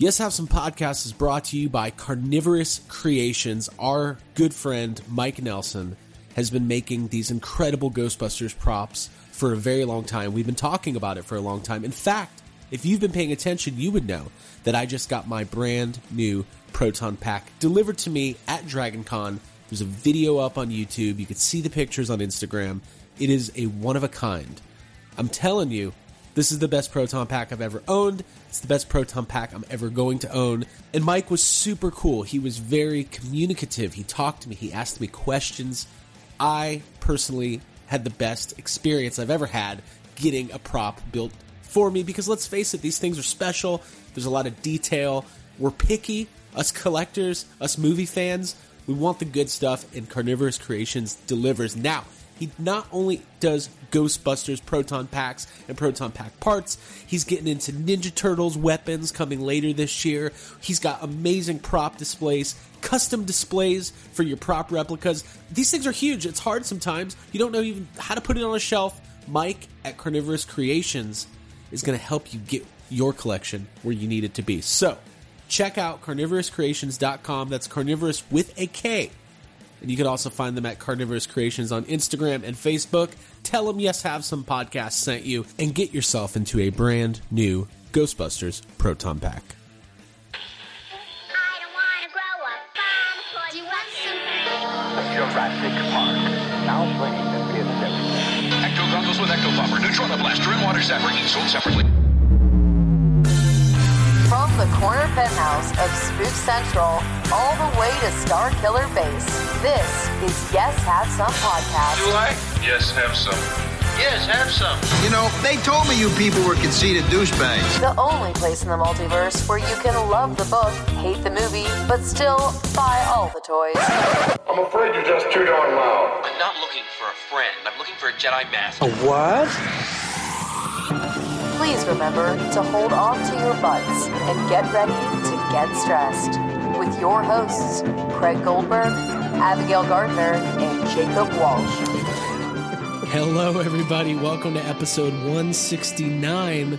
Yes, Have Some Podcast is brought to you by Carnivorous Creations. Our good friend Mike Nelson has been making these incredible Ghostbusters props for a very long time. We've been talking about it for a long time. In fact, if you've been paying attention, you would know that I just got my brand new Proton Pack delivered to me at DragonCon. There's a video up on YouTube. You can see the pictures on Instagram. It is a one of a kind. I'm telling you, this is the best Proton Pack I've ever owned. It's the best Proton Pack I'm ever going to own. And Mike was super cool. He was very communicative. He talked to me, he asked me questions. I personally had the best experience I've ever had getting a prop built for me because let's face it, these things are special. There's a lot of detail. We're picky, us collectors, us movie fans. We want the good stuff, and Carnivorous Creations delivers. Now, he not only does Ghostbusters proton packs and proton pack parts, he's getting into Ninja Turtles weapons coming later this year. He's got amazing prop displays, custom displays for your prop replicas. These things are huge. It's hard sometimes. You don't know even how to put it on a shelf. Mike at Carnivorous Creations is going to help you get your collection where you need it to be. So, check out carnivorouscreations.com. That's carnivorous with a K. And you can also find them at Carnivorous Creations on Instagram and Facebook. Tell them Yes Have Some Podcast sent you and get yourself into a brand new Ghostbusters Proton Pack. I don't wanna grow up bomb. Do you want some? Jurassic Park. Now playing the PS7. Ecto goggles with Ecto Popper, Neutrona Blaster, and Water Zapper, each sold separately. From the corner penthouse of Spook Central all the way to Star Killer Base, this is Yes Have Some Podcast. Do I? Yes, have some. Yes, have some. You know, they told me you people were conceited douchebags. The only place in the multiverse where you can love the book, hate the movie, but still buy all the toys. I'm afraid you're just too darn loud. I'm not looking for a friend. I'm looking for a Jedi Master. Please remember to hold on to your butts and get ready to get stressed. With your hosts, Craig Goldberg, Abigail Gardner, and Jacob Walsh. Hello, everybody. Welcome to episode 169.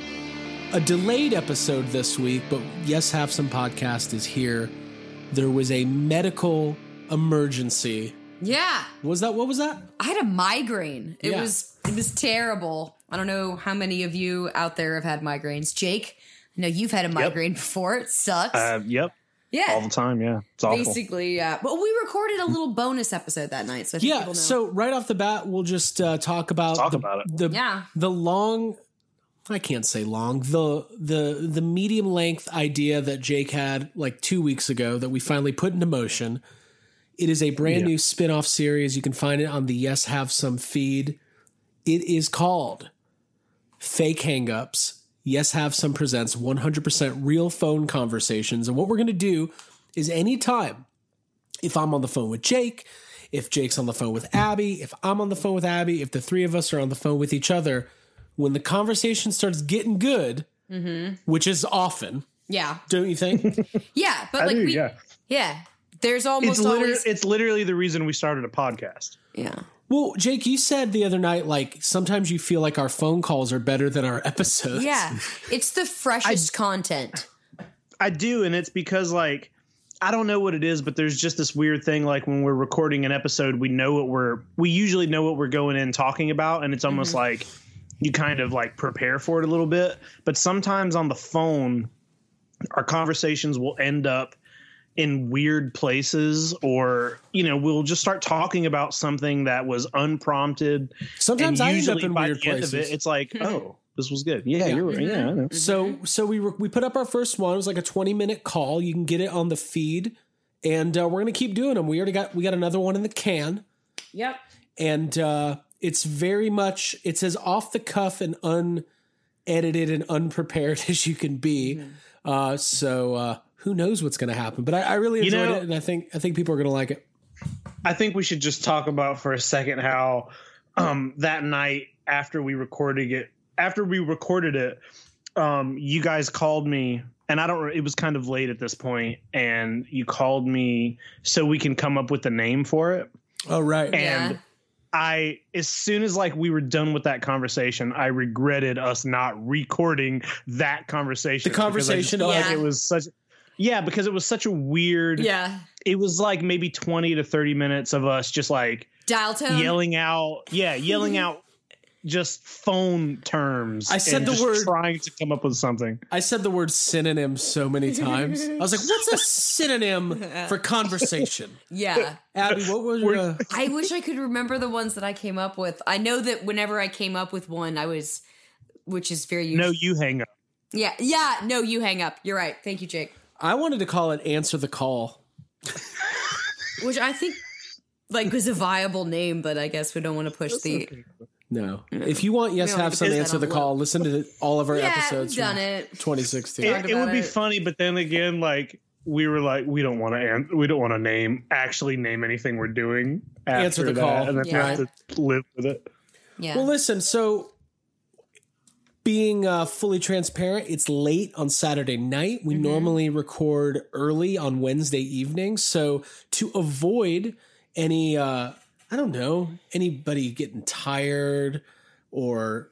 A delayed episode this week, but Yes Have Some Podcast is here. There was a medical emergency. Yeah, Was that what was that? I had a migraine. It Yeah. was it was terrible. I don't know how many of you out there have had migraines. Jake, I know you've had a migraine before. It sucks. Uh, yep, yeah, all the time. Yeah, it's awful. basically. Yeah, but we recorded a little bonus episode that night, so I think Yeah. know. So right off the bat, we'll just uh, talk about Talk the, about it. the Yeah. the long. I can't say long. The the the medium length idea that Jake had like two weeks ago that we finally put into motion. It is a brand Yeah. new spin-off series. You can find it on the Yes Have Some feed. It is called Fake Hangups. Yes Have Some presents 100% real phone conversations. And what we're going to do is anytime if I'm on the phone with Jake, if Jake's on the phone with Abby, if I'm on the phone with Abby, if the three of us are on the phone with each other, when the conversation starts getting good, mm-hmm. which is often, yeah, don't you think? yeah, but I like do, we, yeah. yeah. There's almost It's literally always it's literally the reason we started a podcast. yeah. Well, Jake, you said the other night, like sometimes you feel like our phone calls are better than our episodes. Yeah, it's the freshest content. I do, and it's because like I don't know what it is, but there's just this weird thing. Like when we're recording an episode, we know what we're we usually know what we're going in talking about, and it's almost mm-hmm. like you kind of like prepare for it a little bit. But sometimes on the phone, our conversations will end up in weird places or you know we'll just start talking about something that was unprompted Sometimes I end usually up in by weird end of places. it, it's like oh this was good yeah, you're right yeah I know. So so we re- we put up our first one. It was like a twenty minute call. You can get it on the feed, and uh, we're gonna keep doing them. We already got we got another one in the can, Yep. and uh, it's very much it's as off the cuff and unedited and unprepared as you can be. Mm-hmm. Uh, so uh, who knows what's gonna happen? But I, I really You enjoyed know- it, and I think I think people are gonna like it. I think we should just talk about for a second how um, that night after we recorded it, after we recorded it, um, you guys called me, and I don't. It was kind of late at this point, and you called me so we can come up with a name for it. Oh right, And I as soon as like we were done with that conversation, I regretted us not recording that conversation. The conversation just felt of- like it was such yeah, because it was such a weird Yeah. it was like maybe 20 to 30 minutes of us just like Dial tone. yelling out yeah, yelling out just phone terms. I said and the just word- trying to come up with something. I said the word synonym so many times. I was like, what's a synonym for conversation? Yeah. Abby, what was your. Uh, I wish I could remember the ones that I came up with. I know that whenever I came up with one, I was, which is very No, you hang up. Yeah. Yeah. No, you hang up. You're right. Thank you, Jake. I wanted to call it Answer the Call. Which I think like was a viable name, but I guess we don't want to push the. No. If you want Yes Have Some Answer the the Call, listen to all of our Yeah, episodes. we've done from it. 2016. It, it would about be it. funny, but then again, like we were like, we don't want to, an- we don't want to name actually name anything we're doing. After Answer the that, call. and then Yeah. have to live with it. Yeah. Well, listen, so being uh, fully transparent, it's late on Saturday night. We normally record early on Wednesday evening. So to avoid any, uh, I don't know, anybody getting tired or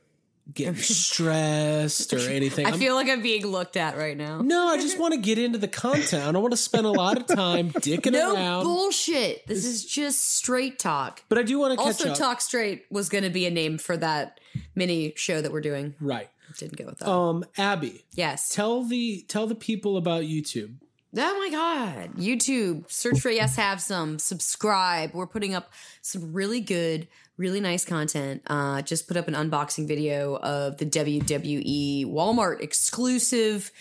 getting stressed or anything. I I'm- feel like I'm being looked at right now. no, I just want to get into the content. I don't want to spend a lot of time dicking No around. bullshit. This is just straight talk. but I do want to catch Also, up. Talk Straight was going to be a name for that mini show that we're doing. right. Didn't go with that. Um, Abby, yes. tell the tell the people about YouTube. Oh my god. YouTube. Search for Yes Have Some. Subscribe. We're putting up some really good, really nice content. Uh just put up an unboxing video of the WWE Walmart exclusive.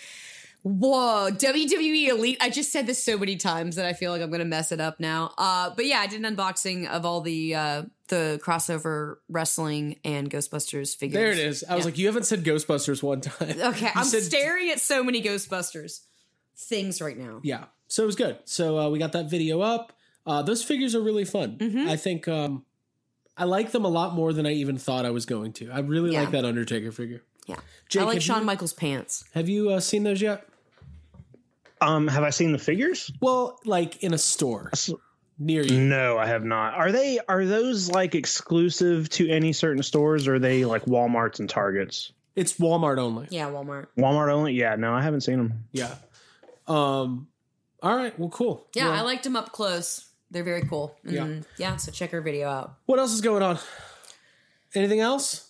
Whoa, WWE Elite. I just said this so many times that I feel like I'm gonna mess it up now. Uh but yeah, I did an unboxing of all the uh the crossover wrestling and Ghostbusters figures. There it is. I was like, you haven't said Ghostbusters one time. Okay, You I'm said- staring at so many Ghostbusters things right now. Yeah. So it was good. So uh, we got that video up. Uh, those figures are really fun. Mm-hmm. I think um, I like them a lot more than I even thought I was going to. I really Yeah. like that Undertaker figure. Yeah. Jake, I like have Shawn you- Michaels pants. Have you uh, seen those yet? Um, have I seen the figures? Well, like in a store near you. No, I have not. Are they are those like exclusive to any certain stores or are they like Walmarts and Targets? It's Walmart only. Yeah, Walmart. Walmart only? Yeah, no, I haven't seen them. Yeah. Um. All right. Well, cool. Yeah, Well, I liked them up close. They're very cool. Yeah. And yeah, so check our video out. What else is going on? Anything else?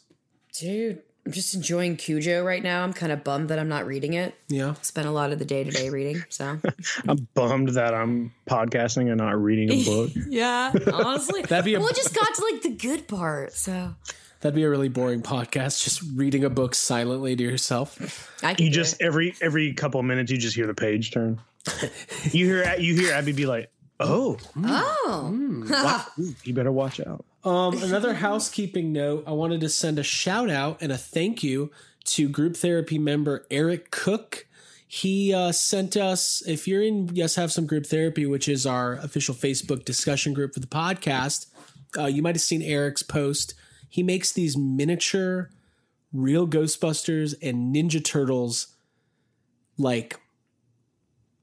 Dude, I'm just enjoying Cujo right now. I'm kind of bummed that I'm not reading it. Yeah. Spent a lot of the day today reading, so. I'm bummed that I'm podcasting and not reading a book. yeah, honestly. That'd be a- well, it just got to like the good part, so. That'd be a really boring podcast. Just reading a book silently to yourself. I can You just it. every every couple of minutes you just hear the page turn. you hear you hear Abby be like, "Oh, Oh. wow, ooh, you better watch out." Um, another housekeeping note. I wanted to send a shout out and a thank you to group therapy member Eric Cook. He uh, sent us, if you're in Yes Have Some Group Therapy, which is our official Facebook discussion group for the podcast, uh, you might have seen Eric's post. He makes these miniature real Ghostbusters and Ninja Turtles like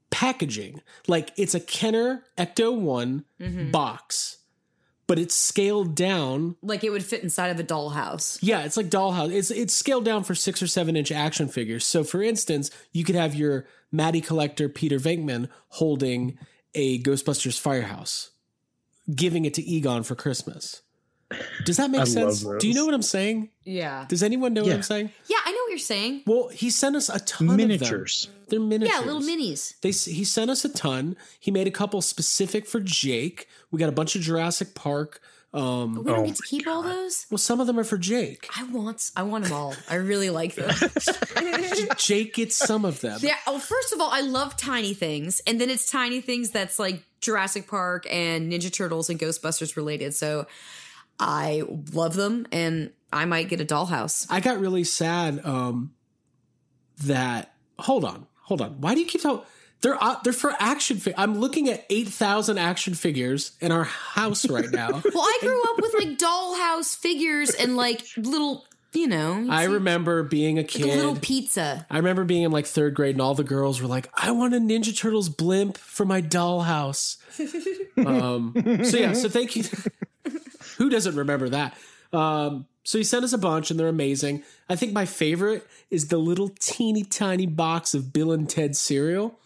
packaging. Like it's a Kenner Ecto One mm-hmm. box, but it's scaled down. like it would fit inside of a dollhouse. Yeah, it's like dollhouse. It's it's scaled down for six or seven inch action figures. So, for instance, you could have your Matty collector Peter Venkman holding a Ghostbusters firehouse, giving it to Egon for Christmas. Does that make I sense? Do you know what I'm saying? Yeah. Does anyone know what I'm saying? Yeah, I know what you're saying. Well, he sent us a ton Miniatures. of them. They're miniatures. Yeah, little minis. They he sent us a ton. He made a couple specific for Jake. We got a bunch of Jurassic Park. Um, We don't Oh get to keep all those. well, some of them are for Jake. I want, I want them all. I really like them. Jake gets some of them. yeah. Oh, first of all, I love tiny things, and then it's tiny things that's like Jurassic Park and Ninja Turtles and Ghostbusters related. So I love them, and I might get a dollhouse. I got really sad um, that. Hold on, hold on. Why do you keep talking? They're uh, they're for action. Fi- I'm looking at eight thousand action figures in our house right now. Well, I grew up with like dollhouse figures and like little, you know, I remember being a like a little pizza. I remember being in like third grade, and all the girls were like, "I want a Ninja Turtles blimp for my dollhouse." um, so yeah, so thank you. Who doesn't remember that? Um, so he sent us a bunch, and they're amazing. I think my favorite is the little teeny tiny box of Bill and Ted cereal.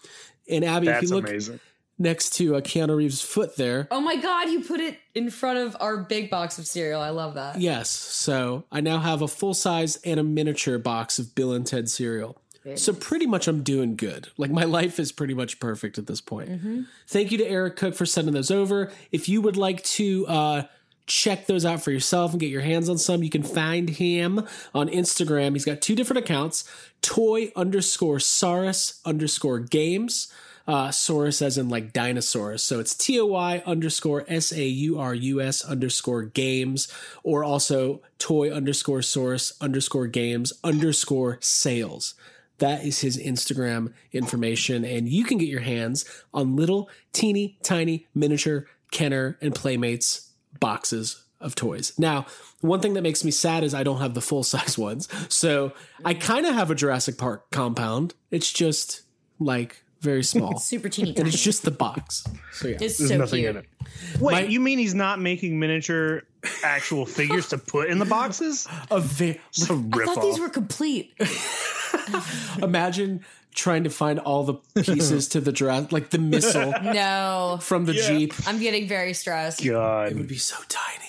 And Abby, if you look amazing. next to uh, Keanu Reeves' foot there, Oh my god, you put it in front of our big box of cereal. I love that. yes. So I now have a full size and a miniature box of Bill and Ted cereal. So pretty much I'm doing good. Like my life is pretty much perfect at this point. Thank you to Eric Cook for sending those over. If you would like to uh, check those out for yourself and get your hands on some, you can find him on Instagram. He's got two different accounts: toy underscore Saurus underscore games. Uh, Saurus as in like dinosaurs. So it's T O Y underscore S A U R U S underscore games, or also toy underscore Saurus underscore games underscore sales. That is his Instagram information, and you can get your hands on little teeny tiny miniature Kenner and Playmates boxes of toys. Now, one thing that makes me sad is I don't have the full size ones. So I kind of have a Jurassic Park compound. It's just like very small. Super teeny and it's just the box. So yeah. It's There's so nothing cute. in it. Wait, My- you mean he's not making miniature actual figures to put in the boxes? A ve- It's a I rip thought off. these were complete. imagine trying to find all the pieces to the Jurassic, like the missile No, from the Jeep. I'm getting very stressed. God, it would be so tiny.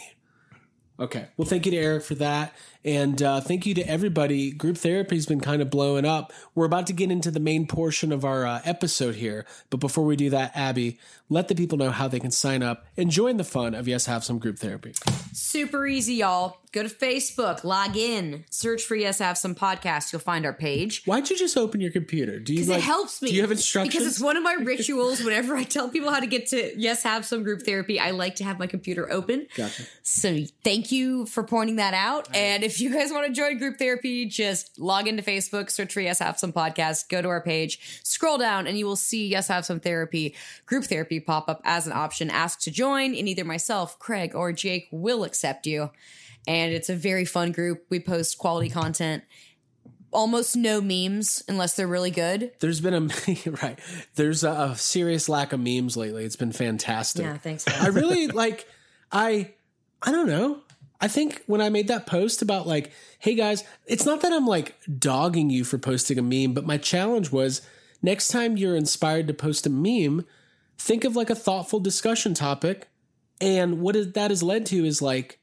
Okay. Well, thank you to Eric for that. And uh, thank you to everybody. Group therapy's been kind of blowing up. We're about to get into the main portion of our uh, episode here. But before we do that, Abby, let the people know how they can sign up and join the fun of Yes Have Some Group Therapy. Super easy, y'all. Go to Facebook, log in, search for Yes Have Some Podcast. You'll find our page. Why'd you just open your computer? Do you Because like, it helps me. Do you have instructions? Because it's one of my rituals. Whenever I tell people how to get to Yes Have Some Group Therapy, I like to have my computer open. Gotcha. So thank you for pointing that out. And if you guys want to join group therapy, just log into Facebook, search for Yes Have Some Podcast, go to our page, scroll down, and you will see Yes Have Some Therapy, group therapy pop up as an option. Ask to join, and either myself, Craig, or Jake will accept you. And it's a very fun group. We post quality content. Almost no memes unless they're really good. There's been a right. There's a, a serious lack of memes lately. It's been fantastic. Yeah, thanks. I really like I I don't know. I think when I made that post about like, hey guys, it's not that I'm like dogging you for posting a meme, but my challenge was next time you're inspired to post a meme, think of like a thoughtful discussion topic. And what that has led to is like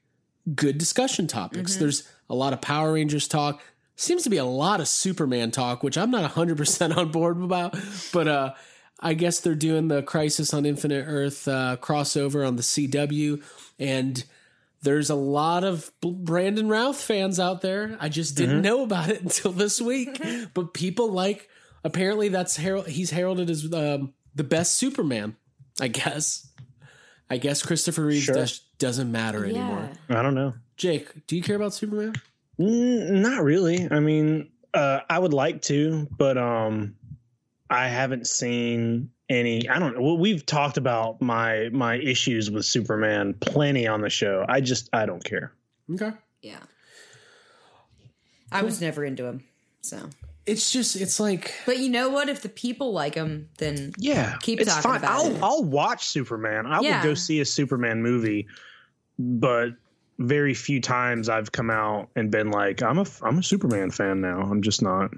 good discussion topics. There's a lot of Power Rangers talk. Seems to be a lot of Superman talk, which I'm not 100% on board about. But uh, I guess they're doing the Crisis on Infinite Earth uh, crossover on the CW. And there's a lot of Brandon Routh fans out there. I just didn't know about it until this week. but people like, apparently, that's herald- he's heralded as um, the best Superman, I guess. I guess Christopher Reeve Sure. does, doesn't matter anymore. I don't know. Jake, do you care about Superman? Mm, not really. I mean, uh, I would like to, but um, I haven't seen any. I don't know. Well, we've talked about my my issues with Superman plenty on the show. I just I don't care. Okay. Yeah. I was never into him. So, It's just, it's like, but you know what? If the people like him, then Yeah, Keep it's talking fine. about I'll it. I'll watch Superman. I Yeah. will go see a Superman movie, but very few times I've come out and been like, I'm a I'm a Superman fan now. I'm just not.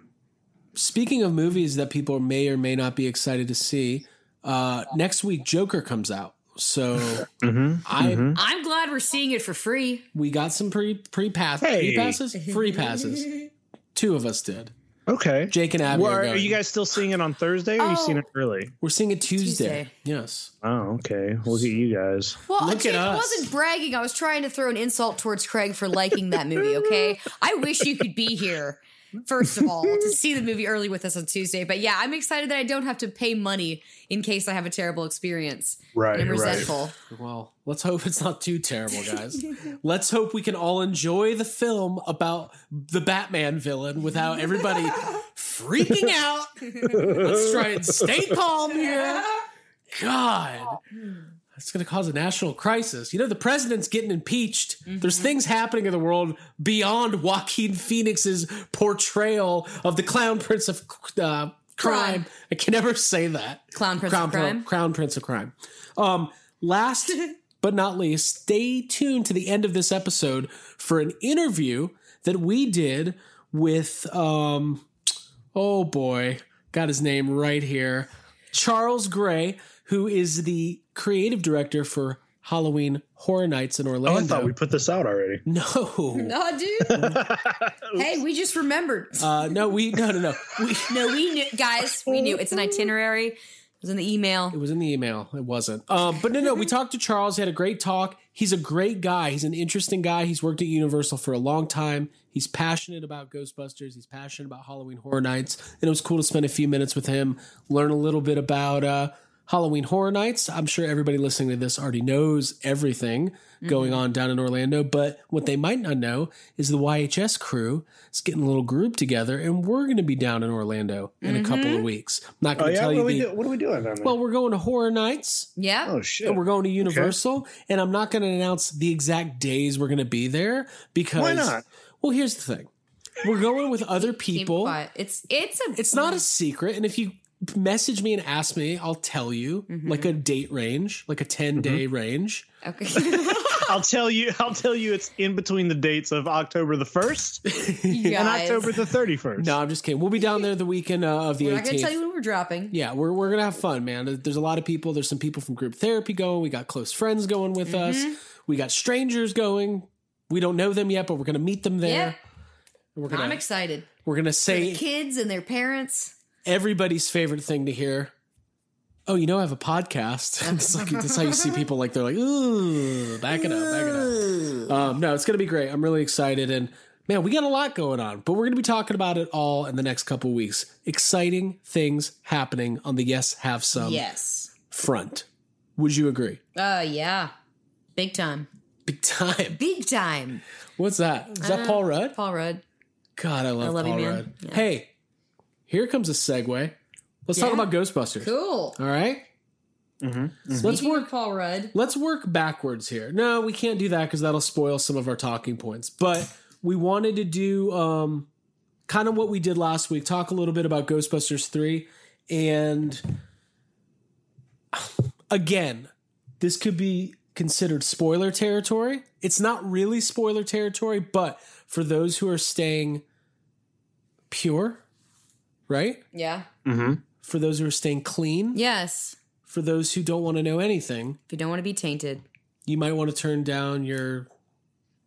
speaking of movies that people may or may not be excited to see, uh, next week Joker comes out. So Mm-hmm. I I'm glad we're seeing it for free. we got some pre pre pass Hey. pre passes free passes. Two of us did. Okay. Jake and Abby Well, are, are, going. you guys still seeing it on Thursday or are you Oh. seeing it oh. early? We're seeing it Tuesday. Tuesday. Yes. Oh, okay. Look at you guys. Well, Look Jake, at I wasn't bragging. I was trying to throw an insult towards Craig for liking that movie. Okay, I wish you could be here. First of all, to see the movie early with us on Tuesday. But yeah, I'm excited that I don't have to pay money in case I have a terrible experience. Right, And I'm right. resentful. Well, let's hope it's not too terrible, guys. let's hope we can all enjoy the film about the Batman villain without everybody freaking out. let's try and stay calm here. God. Hmm. It's going to cause a national crisis. You know, the president's getting impeached. There's things happening in the world beyond Joaquin Phoenix's portrayal of the clown prince of uh, crime. Crime. I can never say that. Clown Prince Crown, of Crime. Crown Prince of Crime. Um, last but not least, stay tuned to the end of this episode for an interview that we did with, um, oh boy, got his name right here, Charles Gray, who is the creative director for Halloween Horror Nights in Oh, Orlando. I thought we put this out already. no, No, dude. hey, we just remembered. uh, no, we no no no. We, no, we knew, guys. We knew it's an itinerary. It was in the email. It was in the email. It wasn't. Um, but no, no. We talked to Charles. He had a great talk. He's a great guy. He's an interesting guy. He's worked at Universal for a long time. He's passionate about Ghostbusters. He's passionate about Halloween Horror Nights. And it was cool to spend a few minutes with him, learn a little bit about uh, Halloween Horror Nights. I'm sure everybody listening to this already knows everything going mm-hmm. on down in Orlando. But what they might not know is the YHS crew is getting a little group together, and we're going to be down in Orlando in a couple of mm-hmm. weeks. I'm Not Oh going to yeah, tell what you are, we the. do, what are we doing down there? Well, we're going to Horror Nights. Yeah. oh shit! And we're going to Universal, and I'm not going to announce the exact days we're going to be there because. Why not? Well, here's the thing: we're going with other people. It's it's a It's not a secret, and if you message me and ask me, I'll tell you Mm-hmm. like a date range, like a 10 day range. okay. I'll tell you. I'll tell you. It's in between the dates of October the first and October the thirty first. No, I'm just kidding. We'll be down there the weekend uh, of the We're not gonna 18th. tell you when we're dropping. yeah, we're, we're gonna have fun, man. There's a lot of people. There's some people from group therapy going. We got close friends going with Mm-hmm. us. We got strangers going. We don't know them yet, but we're gonna meet them there. Yeah. We're gonna I'm excited. we're gonna For say the kids and their parents. Everybody's favorite thing to hear. Oh, you know, I have a podcast. it's like that's how you see people like they're like, ooh, back it up, back it up. Um, no, it's gonna be great. I'm really excited, and man, we got a lot going on, but we're gonna be talking about it all in the next couple weeks. Exciting things happening on the Yes Have Some yes. front. Would you agree? Uh yeah. Big time. Big time. Big time. What's that? Is that Uh, Paul Rudd? Paul Rudd. God, I love, love you, Paul man. Rudd. Yeah. Hey, here comes a segue. Let's talk about Ghostbusters. Cool. All right? Mm-hmm. Let's work Paul Rudd. Let's work backwards here. No, we can't do that because that'll spoil some of our talking points. But we wanted to do um, kind of what we did last week talk a little bit about Ghostbusters 3. And again, this could be considered spoiler territory. It's not really spoiler territory, but for those who are staying pure, right? Yeah. Mm-hmm. For those who are staying clean, Yes. for those who don't want to know anything, If you don't want to be tainted. you might want to turn down your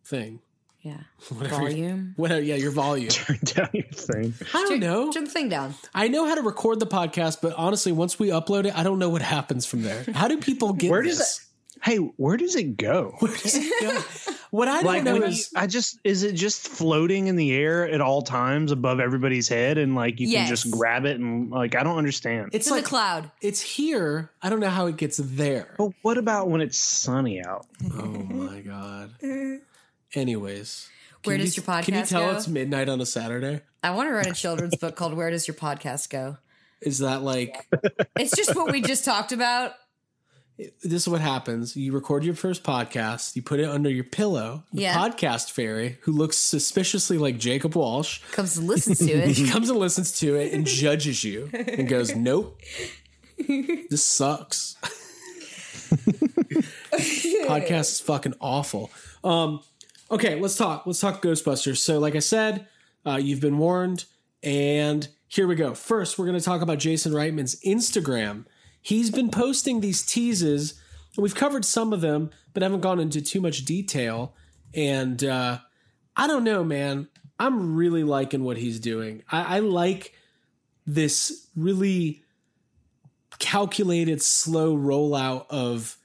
thing. Yeah. Whatever. Volume. Whatever, yeah, your volume. Turn down your thing. I don't know. Turn the thing down. I know how to record the podcast, but honestly, once we upload it, I don't know what happens from there. How do people get Where does this? Hey, where does it go? Where does it go? What I don't like know when you, is I just is it just floating in the air at all times above everybody's head and like you Yes. can just grab it and like I don't understand. it's It's in like the cloud. it's here. I don't know how it gets there. but what about when it's sunny out? Oh my god. Anyways, Where does you- your podcast Can you tell go? it's midnight on a Saturday? I want to write a children's book called Where Does Your Podcast Go? Is that like It's just what we just talked about. This is what happens. You record your first podcast, you put it under your pillow. The Yeah. podcast fairy, who looks suspiciously like Jacob Walsh, Comes and listens to it. he comes and listens to it and judges you and goes, Nope. This sucks. podcast is fucking awful. Um, okay, let's talk. Let's talk Ghostbusters. So, like I said, uh, you've been warned, and here we go. First, we're going to talk about Jason Reitman's Instagram. He's been posting these teases. We've covered some of them, but haven't gone into too much detail. And uh, I don't know, man. I'm really liking what he's doing. I, I like this really calculated, slow rollout of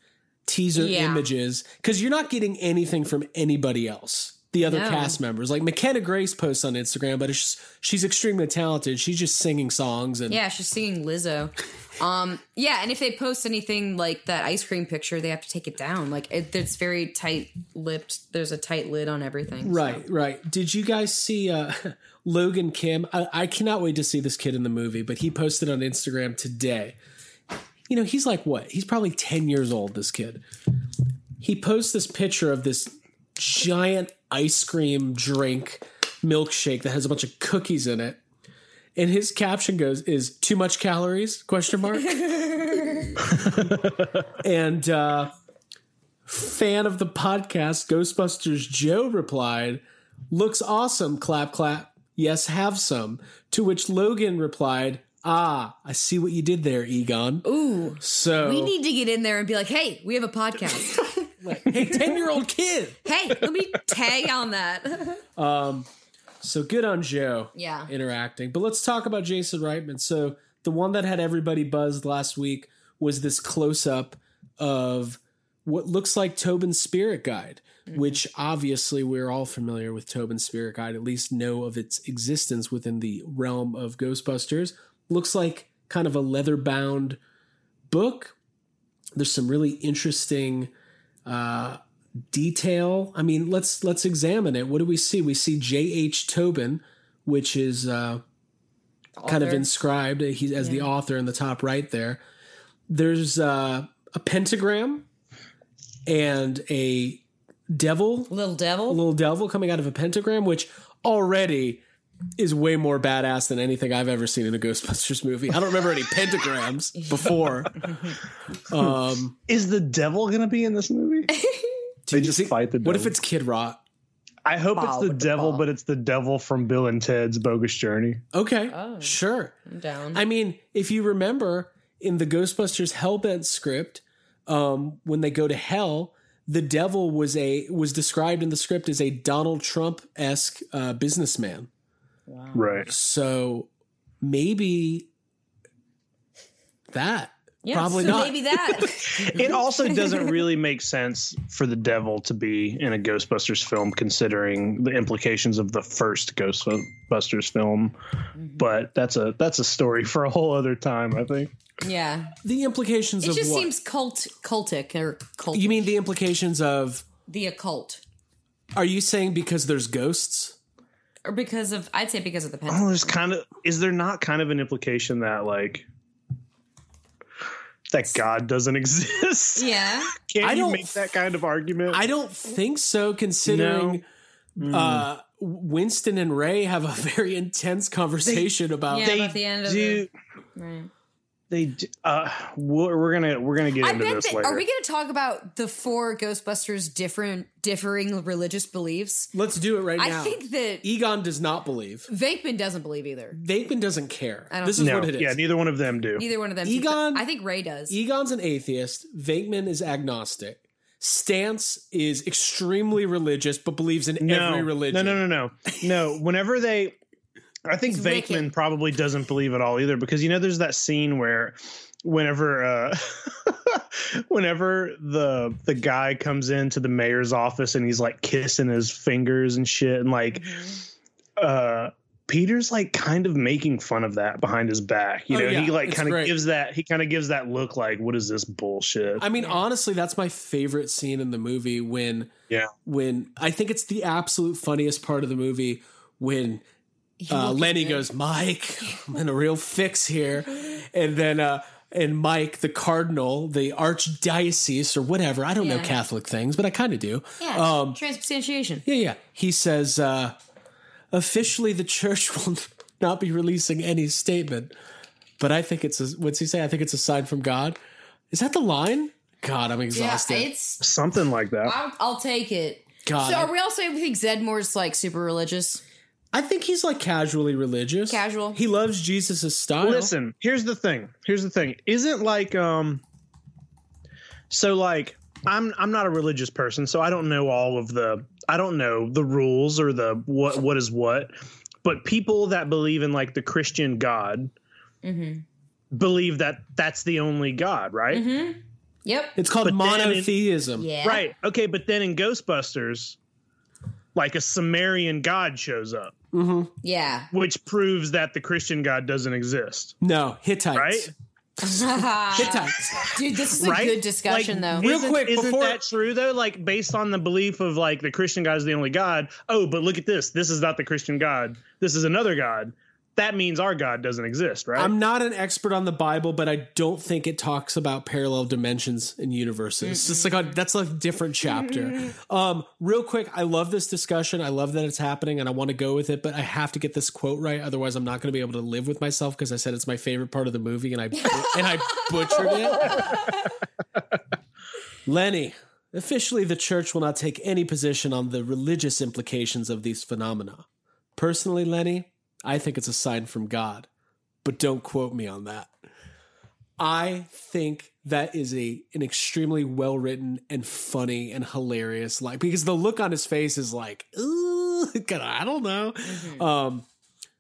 teaser Yeah. images because you're not getting anything from anybody else. The other cast members, like McKenna Grace, posts on Instagram, but it's, she's extremely talented. She's just singing songs and Yeah, she's singing Lizzo. Um, yeah, and if they post anything like that ice cream picture, they have to take it down. Like it, it's very tight lipped. There's a tight lid on everything. so. Right, right. Did you guys see uh, Logan Kim? I, I cannot wait to see this kid in the movie, but he posted on Instagram today. You know, he's like what? He's probably 10 years old, this kid. He posts this picture of this giant ice cream drink milkshake that has a bunch of cookies in it. And his caption goes is too much calories question mark. and uh fan of the podcast, Ghostbusters Joe replied, Looks awesome, clap, clap. Yes, have some. To which Logan replied, Ah, I see what you did there, Egon. Ooh, So, we need to get in there and be like, hey, we have a podcast. like, hey, 10 year old kid. hey, let me tag on that. um, So good on Joe. Yeah. Interacting. But let's talk about Jason Reitman. So the one that had everybody buzzed last week was this close up of what looks like Tobin's Spirit Guide, which obviously we're all familiar with Tobin's Spirit Guide, at least know of its existence within the realm of Ghostbusters. Looks like kind of a leather bound book. There's some really interesting uh, detail. I mean, let's let's examine it. What do we see? We see J.H. Tobin, which is uh, kind of inscribed he's as the author in the top right there. There's uh, a pentagram and a devil, Little devil. a little devil coming out of a pentagram, which already is way more badass than anything I've ever seen in a Ghostbusters movie. I don't remember any pentagrams before. Um, Is the devil going to be in this movie? dude, just see- fight the What if it's Kid Rock? I hope it's the with the devil, but it's the devil from Bill and Ted's Bogus Journey. Okay, Oh. sure. I'm down. I mean, if you remember in the Ghostbusters Hellbent script, um, when they go to hell, the devil was a was described in the script as a Donald Trump esque uh, businessman. Right. So maybe that. Yes, Probably not. Maybe that. It also doesn't really make sense for the devil to be in a Ghostbusters film, considering the implications of the first Ghostbusters film. Mm-hmm. But that's a that's a story for a whole other time, I think. yeah. The implications It of just what? seems cult cultic or cult. you mean the implications of? the occult? Are you saying because there's ghosts? Or because of I'd say because of the Oh, pen. there's kind of is there not kind of an implication that like that God doesn't exist? Yeah. Can't I you don't make that kind of argument? I don't think so, considering uh, Winston and Ray have a very intense conversation about. Yeah, they about the end of do. the right. They uh, we're, we're gonna we're gonna get I into this that, later. are we going to talk about the four Ghostbusters different differing religious beliefs? Let's do it right I now. I think that Egon does not believe. Venkman doesn't believe either. Vapeman doesn't care. I don't This is no, what it is. yeah, neither one of them do. Neither one of them. Egon- I think Ray does. Egon's an atheist. Venkman is agnostic. Stantz is extremely religious, but believes in no, every religion. No, no, no, no, no. Whenever they, I think He's Venkman wicked. probably doesn't believe at all either because you know there's that scene where, whenever, uh, whenever the the guy comes into the mayor's office and he's like kissing his fingers and shit and like, Mm-hmm. uh. Peter's like kind of making fun of that behind his back. You Oh, know, yeah, he like kind of gives that he kind of gives that look like, what is this bullshit? I mean, honestly, that's my favorite scene in the movie when yeah. when I think it's the absolute funniest part of the movie when uh, Lenny goes, Mike, I'm in a real fix here. And then, uh, and Mike, the cardinal, the archdiocese or whatever, I don't know Catholic things, but I kind of do. yeah. Um, transubstantiation. yeah, yeah. He says, uh, officially, the church will not be releasing any statement, but I think it's a, what's he say? I think it's a sign from God. Is that the line? God, I'm exhausted. Yeah, exhausted. it's. Something like that. I'll, I'll take it. God, So are we all saying we think Zeddemore's like super religious? I think he's like casually religious. Casual. He loves Jesus' style. Listen, here's the thing. Here's the thing. Isn't like um so like I'm I'm not a religious person, so I don't know all of the I don't know the rules or the what what is what. But people that believe in like the Christian God believe that that's the only God, right? Yep. It's called But then it- monotheism. Yeah. Right. Okay, but then in Ghostbusters, like a Sumerian God shows up, Mm-hmm. Yeah. which proves that the Christian God doesn't exist. No, Hittites. Right? Hittites. Dude, this is a right? good discussion, Like, though. Real isn't, quick, isn't before- that true though? Like based on the belief of like the Christian God is the only God. Oh, but look at this. This is not the Christian God. This is another God. That means our God doesn't exist, right? I'm not an expert on the Bible, but I don't think it talks about parallel dimensions and universes. It's just like a, that's a different chapter. um, real quick, I love this discussion. I love that it's happening, and I want to go with it. But I have to get this quote right, otherwise, I'm not going to be able to live with myself because I said it's my favorite part of the movie, and I and I butchered it. Lenny, Officially, the church will not take any position on the religious implications of these phenomena. Personally, Lenny, I think it's a sign from God, but don't quote me on that. I think that is a an extremely well written and funny and hilarious like because the look on his face is like, ooh, I don't know. Um,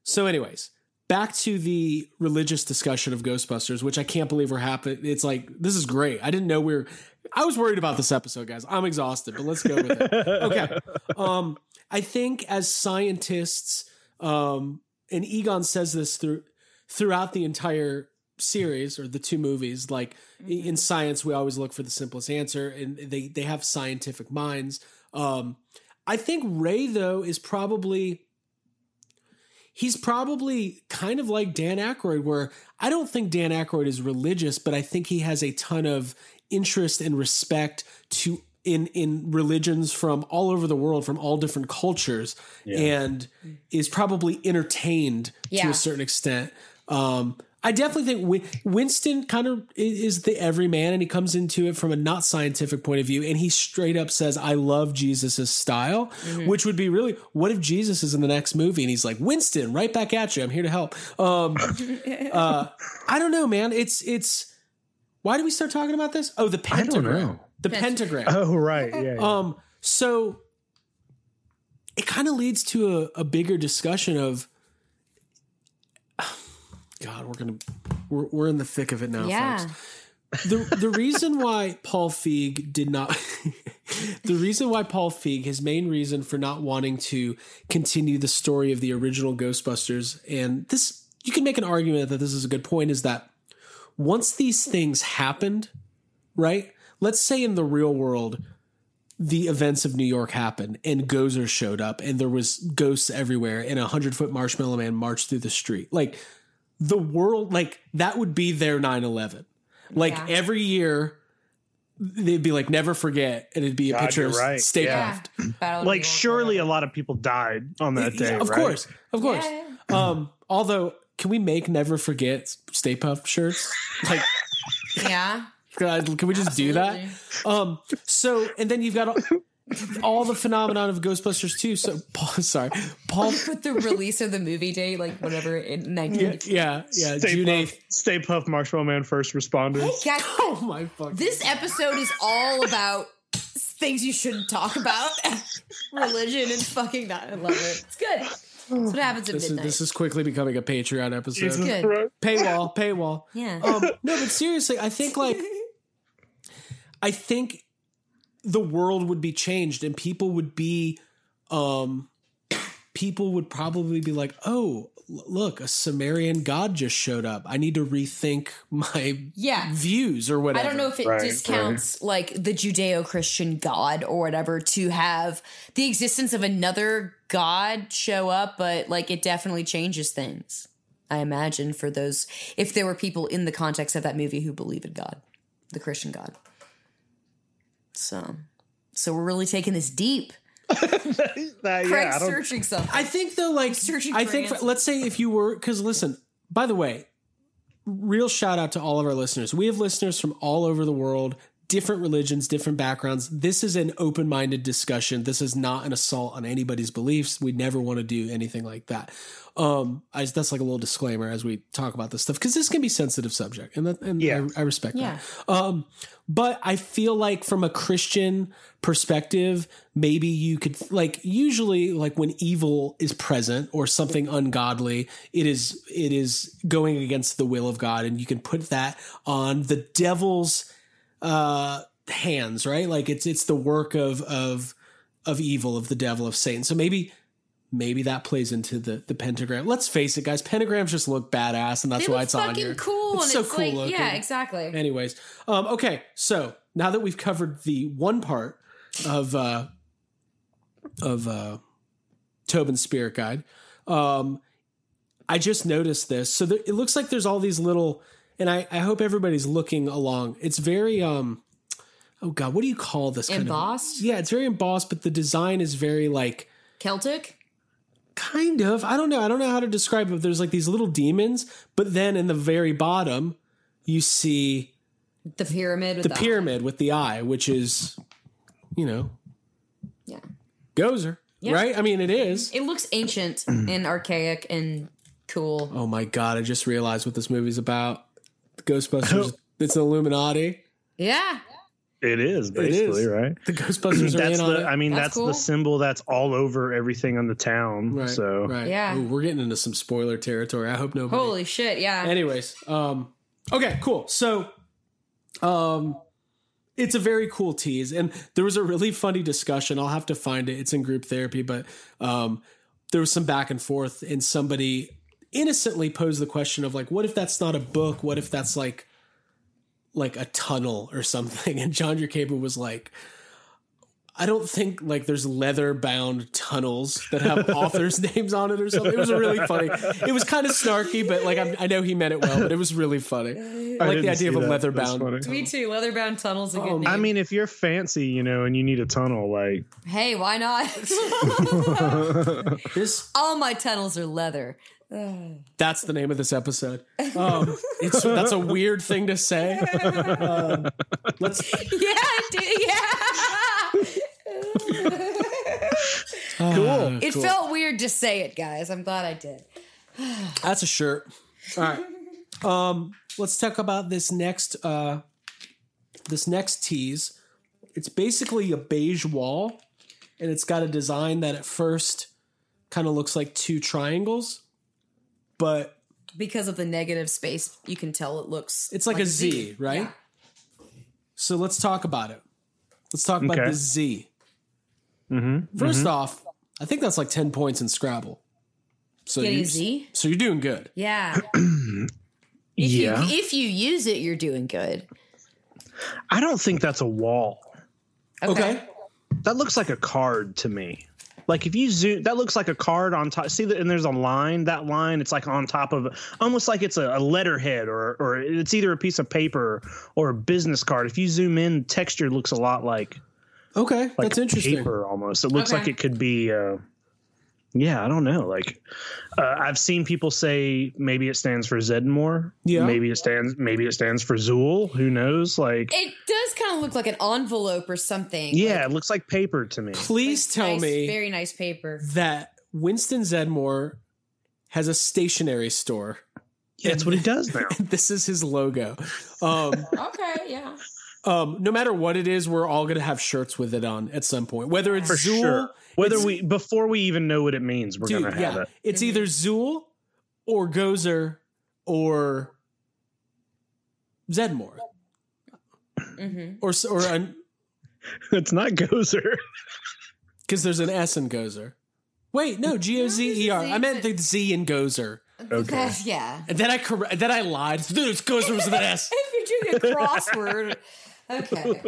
so, anyways, back to the religious discussion of Ghostbusters, which I can't believe we're happening. It's like this is great. I didn't know we were. I was worried about this episode, guys. I'm exhausted, but let's go with it. Okay. Um, I think as scientists, um, and Egon says this through throughout the entire series or the two movies like in science we always look for the simplest answer and they they have scientific minds. Um i think ray though is probably he's probably kind of like Dan Aykroyd, where I don't think Dan Aykroyd is religious, but I think he has a ton of interest and respect to in in religions from all over the world, from all different cultures, and is probably entertained to a certain extent. Um, I definitely think Winston kind of is the everyman, and he comes into it from a not scientific point of view, and he straight up says, "I love Jesus's style," which would be really what if Jesus is in the next movie and he's like, "Winston, right back at you. I'm here to help." Um, uh, I don't know, man. It's it's. Why do we start talking about this? Oh, the don't pentagram. Know. The pentagram. Oh right, yeah. yeah. Um, so it kind of leads to a, a bigger discussion of God, we're gonna we're we're in the thick of it now, Yeah. folks. The the reason why Paul Feig did not the reason why Paul Feig, his main reason for not wanting to continue the story of the original Ghostbusters, and this you can make an argument that this is a good point, is that once these things happened, right? Let's say in the real world, the events of New York happened and Gozer showed up and there was ghosts everywhere and a hundred foot marshmallow man marched through the street. Like the world, like that would be their 9 11. Like Yeah. every year, they'd be like, never forget. And it'd be a God, picture of right. Stay Yeah. Puft. Like surely a lot of people died on that day. Yeah, of right? course. Of course. Yeah. Um, although, can we make never forget Stay Puft shirts? Like, Yeah. God, can we just do that? Um, so and then you've got all, all the phenomenon of Ghostbusters too. So Paul, sorry, Paul. With the release of the movie date, like whatever in Yeah, 19. yeah, yeah. Stay June Puft, eighth. Stay Puft Marshmallow Man first responders. Guys, Oh my fuck! this episode is all about things you shouldn't talk about, religion and fucking that. I love it. It's good. That's what happens at This is midnight. this is quickly becoming a Patreon episode. Jesus Good. Paywall, paywall. yeah. Um, no, but seriously, I think like I think the world would be changed and people would be um people would probably be like, "Oh, look, a Sumerian god just showed up. I need to rethink my Yeah. views or whatever." I don't know if it Right, discounts like the Judeo Christian God or whatever to have the existence of another God show up, but like it definitely changes things. I imagine for those, if there were people in the context of that movie who believe in God, the Christian God. So, so we're really taking this deep. That- yeah, Craig's I don't- searching something. I think though, like searching I think, for, let's say if you were, because listen, by the way, real shout out to all of our listeners. We have listeners from all over the world, different religions, different backgrounds. This is an open minded discussion. This is not an assault on anybody's beliefs. We never want to do anything like that. Um, I, that's like a little disclaimer as we talk about this stuff because this can be sensitive subject, and that, and Yeah. I, I respect Yeah. that. Um, but I feel like from a Christian perspective, maybe you could like usually like when evil is present or something ungodly, it is it is going against the will of God, and you can put that on the devil's uh hands, right? Like it's it's the work of of of evil of the devil of Satan. So maybe maybe that plays into the the pentagram. Let's face it, guys, pentagrams just look badass, and that's they why it's on here. cool, It's and so it's cool like, looking. yeah, exactly. Anyways, um, okay, so now that we've covered the one part of uh, of uh, Tobin's Spirit Guide, um, I just noticed this. So there, it looks like there's all these little, and I, I hope everybody's looking along. It's very um, oh god, what do you call this? kind of- Embossed? yeah, it's very embossed, but the design is very like Celtic. kind of i don't know i don't know how to describe it but there's like these little demons but then in the very bottom you see The pyramid with the the, pyramid with the eye which is you know, Yeah. Gozer, Yeah. right? I mean, it is. It looks ancient and archaic and cool. Oh my god! I just realized what this movie's about. The Ghostbusters. It's Illuminati. Yeah. It is basically is. right. The Ghostbusters are That's in on the. it. I mean, That's that's, cool. the symbol that's all over everything on the town. right. so right. Yeah. Ooh, we're getting into some spoiler territory. I hope nobody. Holy shit. Yeah. Anyways, um, okay, cool. So, um, it's a very cool tease, and there was a really funny discussion. I'll have to find it. It's in group therapy, but um, there was some back and forth, and somebody innocently posed the question of like, what if that's not a book? What if that's like, like a tunnel or something? And John Yerkaber was like. I don't think like there's leather bound tunnels that have authors' names on it or something. It was really funny. It was kind of snarky, but like I'm, I know he meant it well, but it was really funny. I like the idea of a that. leather bound. funny. Me too. Leather bound tunnels a good. Oh, I mean, if you're fancy, you know, and you need a tunnel, like hey, why not? This All my tunnels are leather. That's the name of this episode. Um, it's that's a weird thing to say. Um, let's Yeah, dude, yeah. cool. It felt weird to say it, guys. I'm glad I did. That's a shirt. All right. Um, let's talk about this next uh this next tease. It's basically a beige wall and it's got a design that at first kind of looks like two triangles, but Because of the negative space, you can tell it looks. it's like, a Z, right? Yeah. So let's talk about it. Let's talk about the Z. Mm-hmm. 1st mm-hmm. off, I think that's like 10 points in Scrabble. So Getting you, a Z? So you're doing good. Yeah. if yeah. You, if you use it, you're doing good. I don't think that's a wall. Okay. That looks like a card to me. Like if you zoom, that looks like a card on top. See that, and there's a line. That line, it's like on top of, almost like it's a, a letterhead, or or it's either a piece of paper or a business card. If you zoom in, texture looks a lot like Okay. like that's interesting. paper almost. It looks Okay. like it could be. Uh, yeah, I don't know. Like uh, I've seen people say maybe it stands for Zeddemore. Yeah. Maybe it stands. Maybe it stands for Zuul. Who knows? Like It does kind of look like an envelope or something. yeah, Like, it looks like paper to me. Please tell nice, me Very nice paper. that Winston Zeddemore has a stationery store. That's what he does now. This is his logo. Um, Okay, yeah. um, no matter what it is, we're all going to have shirts with it on at some point. Whether it's For Zuul, sure. Whether it's- we before we even know what it means, we're dude, gonna have yeah, it. it's either Zuul or Gozer or Zeddemore, hmm or or because It's not Gozer. Because there's an S in Gozer. Wait, no, G O Z E R. I meant the Z in Gozer, Okay. yeah. and then I corre- then I lied. Dude, it's Gozer with an S. If you're doing a crossword, okay.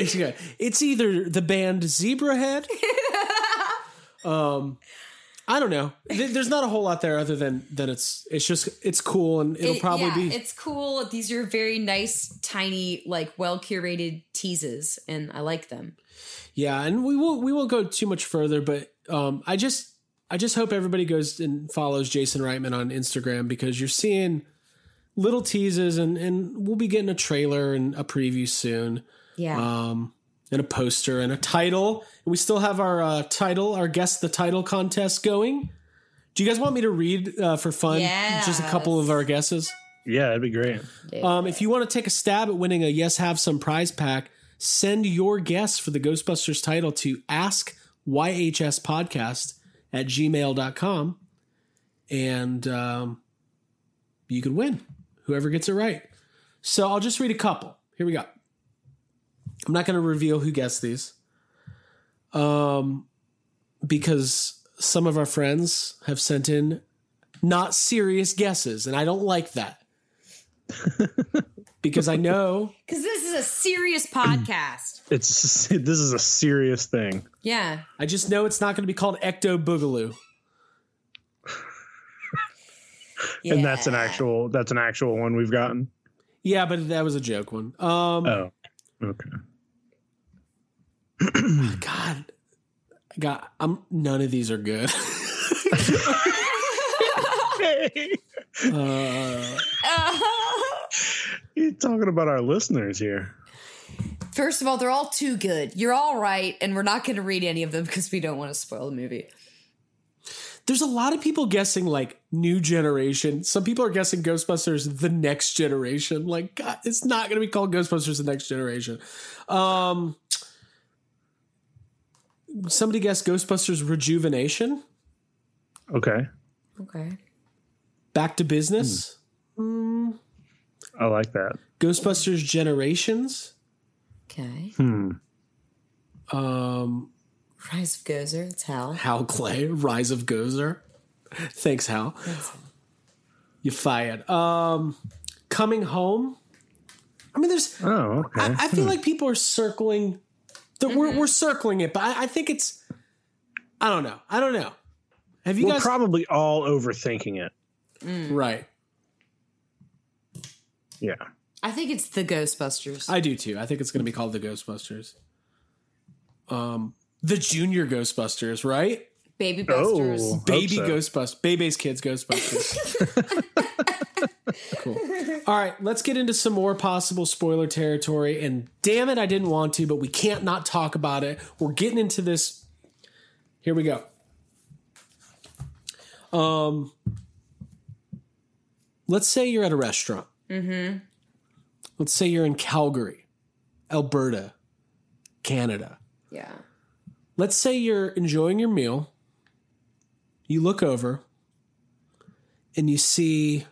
It's. It's either the band Zebrahead. Um, I don't know. There's not a whole lot there other than than it's it's just it's cool and it'll It- probably yeah, be It's cool. These are very nice, tiny, like well curated teases, and I like them. yeah. And we won't we won't go too much further, but um, I just I just hope everybody goes and follows Jason Reitman on Instagram because you're seeing little teases and and we'll be getting a trailer and a preview soon. Yeah. um, and a poster and a title. And we still have our uh, title, our guess the title contest going. Do you guys want me to read uh, for fun just a couple of our guesses? Yeah, that'd be great. Um, if you want to take a stab at winning a Yes Have Some prize pack, send your guess for the Ghostbusters title to ask YHS podcast at gmail.com and um, you could win whoever gets it right. So I'll just read a couple. Here we go. I'm not going to reveal who guessed these um, because some of our friends have sent in not serious guesses, and I don't like that because I know Because this is a serious podcast. It's this is a serious thing. Yeah. I just know it's not going to be called Ecto Boogaloo. yeah. And that's an actual that's an actual one we've gotten. Yeah, but that was a joke one. Um, Oh. Okay. God, God, I'm none of these are good. uh, You're talking about our listeners here. First of all, they're all too good. You're all right, and we're not going to read any of them because we don't want to spoil the movie. There's a lot of people guessing like new generation. Some people are guessing Ghostbusters the next generation. Like, God, it's not going to be called Ghostbusters the next generation. Um, somebody guessed Ghostbusters Rejuvenation. Okay. Okay. Back to business. I like that. Ghostbusters Generations. Okay. Hmm. Um, Rise of Gozer. That's Hal. Hal Clay, Rise of Gozer. Thanks, Hal. You fired. Um, coming home. I mean, there's. Oh, okay. I, I feel like people are circling. That we're we're circling it, but I, I think it's. I don't know. I don't know. Have you We're guys probably all overthinking it. right? Yeah. I think it's the Ghostbusters. I do too. I think it's going to be called the Ghostbusters. Um, the Junior Ghostbusters, right? Baby Busters. Oh, Baby hope so. Ghostbusters, Bebe's kids Ghostbusters. cool. All right, let's get into some more possible spoiler territory. And damn it, I didn't want to, but we can't not talk about it. We're getting into this. Here we go. Um, let's say you're at a restaurant. Mm-hmm. Let's say you're in Calgary, Alberta, Canada. Yeah. Let's say you're enjoying your meal. You look over and you see.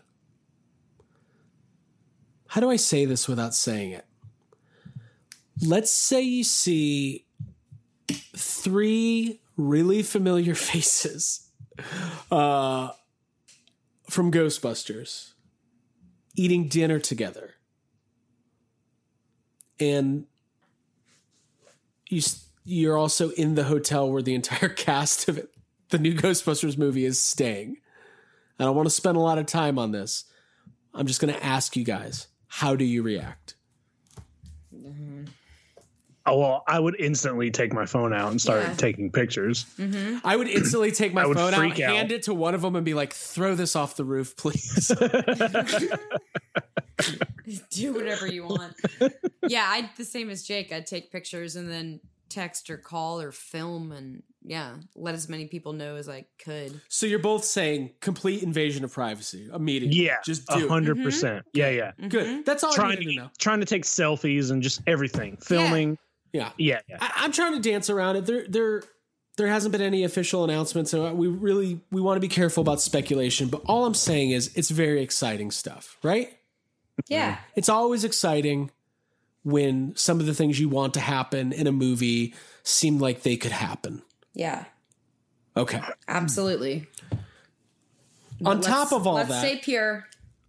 How do I say this without saying it? Let's say you see three really familiar faces uh, from Ghostbusters eating dinner together. And you you're also in the hotel where the entire cast of it, the new Ghostbusters movie is staying. I don't want to spend a lot of time on this. I'm just going to ask you guys, how do you react? Oh, well, I would instantly take my phone out and start Yeah. taking pictures. Mm-hmm. I would instantly take my phone out, freak out. hand it to one of them, and be like, "Throw this off the roof, please." Do whatever you want. yeah, I the same as Jake. I'd take pictures and then text or call or film and yeah, let as many people know as I could. so you're both saying complete invasion of privacy immediately. Yeah, just a do hundred mm-hmm. percent. Yeah, yeah. Mm-hmm. Good. That's all I Trying to to know. trying to take selfies and just everything, filming. Yeah. Yeah, yeah. I, I'm trying to dance around it. There, there, there hasn't been any official announcement, so we really we want to be careful about speculation. But all I'm saying is, it's very exciting stuff, right? Yeah. Mm-hmm. It's always exciting when some of the things you want to happen in a movie seem like they could happen. Yeah. Okay. Absolutely. On top of all let's that, stay pure.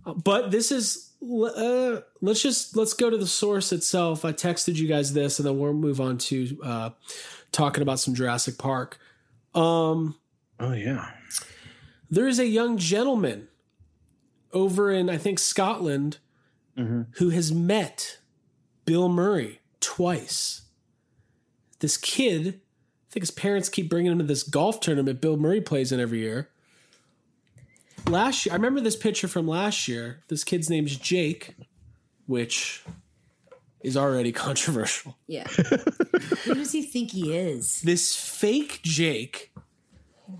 but this is uh, let's just let's go to the source itself. I texted you guys this, and then we'll move on to uh, talking about some Jurassic Park. Um, Oh yeah. there is a young gentleman over in I think Scotland who has met Bill Murray twice. This kid, I think his parents keep bringing him to this golf tournament Bill Murray plays in every year. Last year, I remember this picture from last year. This kid's name's Jake, which is already controversial. Yeah. Who does he think he is? this fake Jake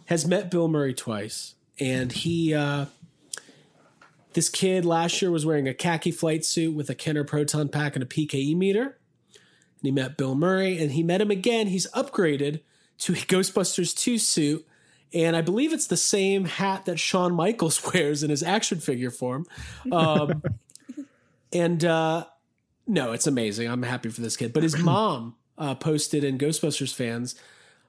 has met Bill Murray twice, and he, uh, this kid last year was wearing a khaki flight suit with a Kenner proton pack and a PKE meter. And he met Bill Murray, and he met him again. He's upgraded to a Ghostbusters 2 suit, and I believe it's the same hat that Shawn Michaels wears in his action figure form. Um, and uh, no, it's amazing. I'm happy for this kid. But his mom uh, posted in Ghostbusters fans.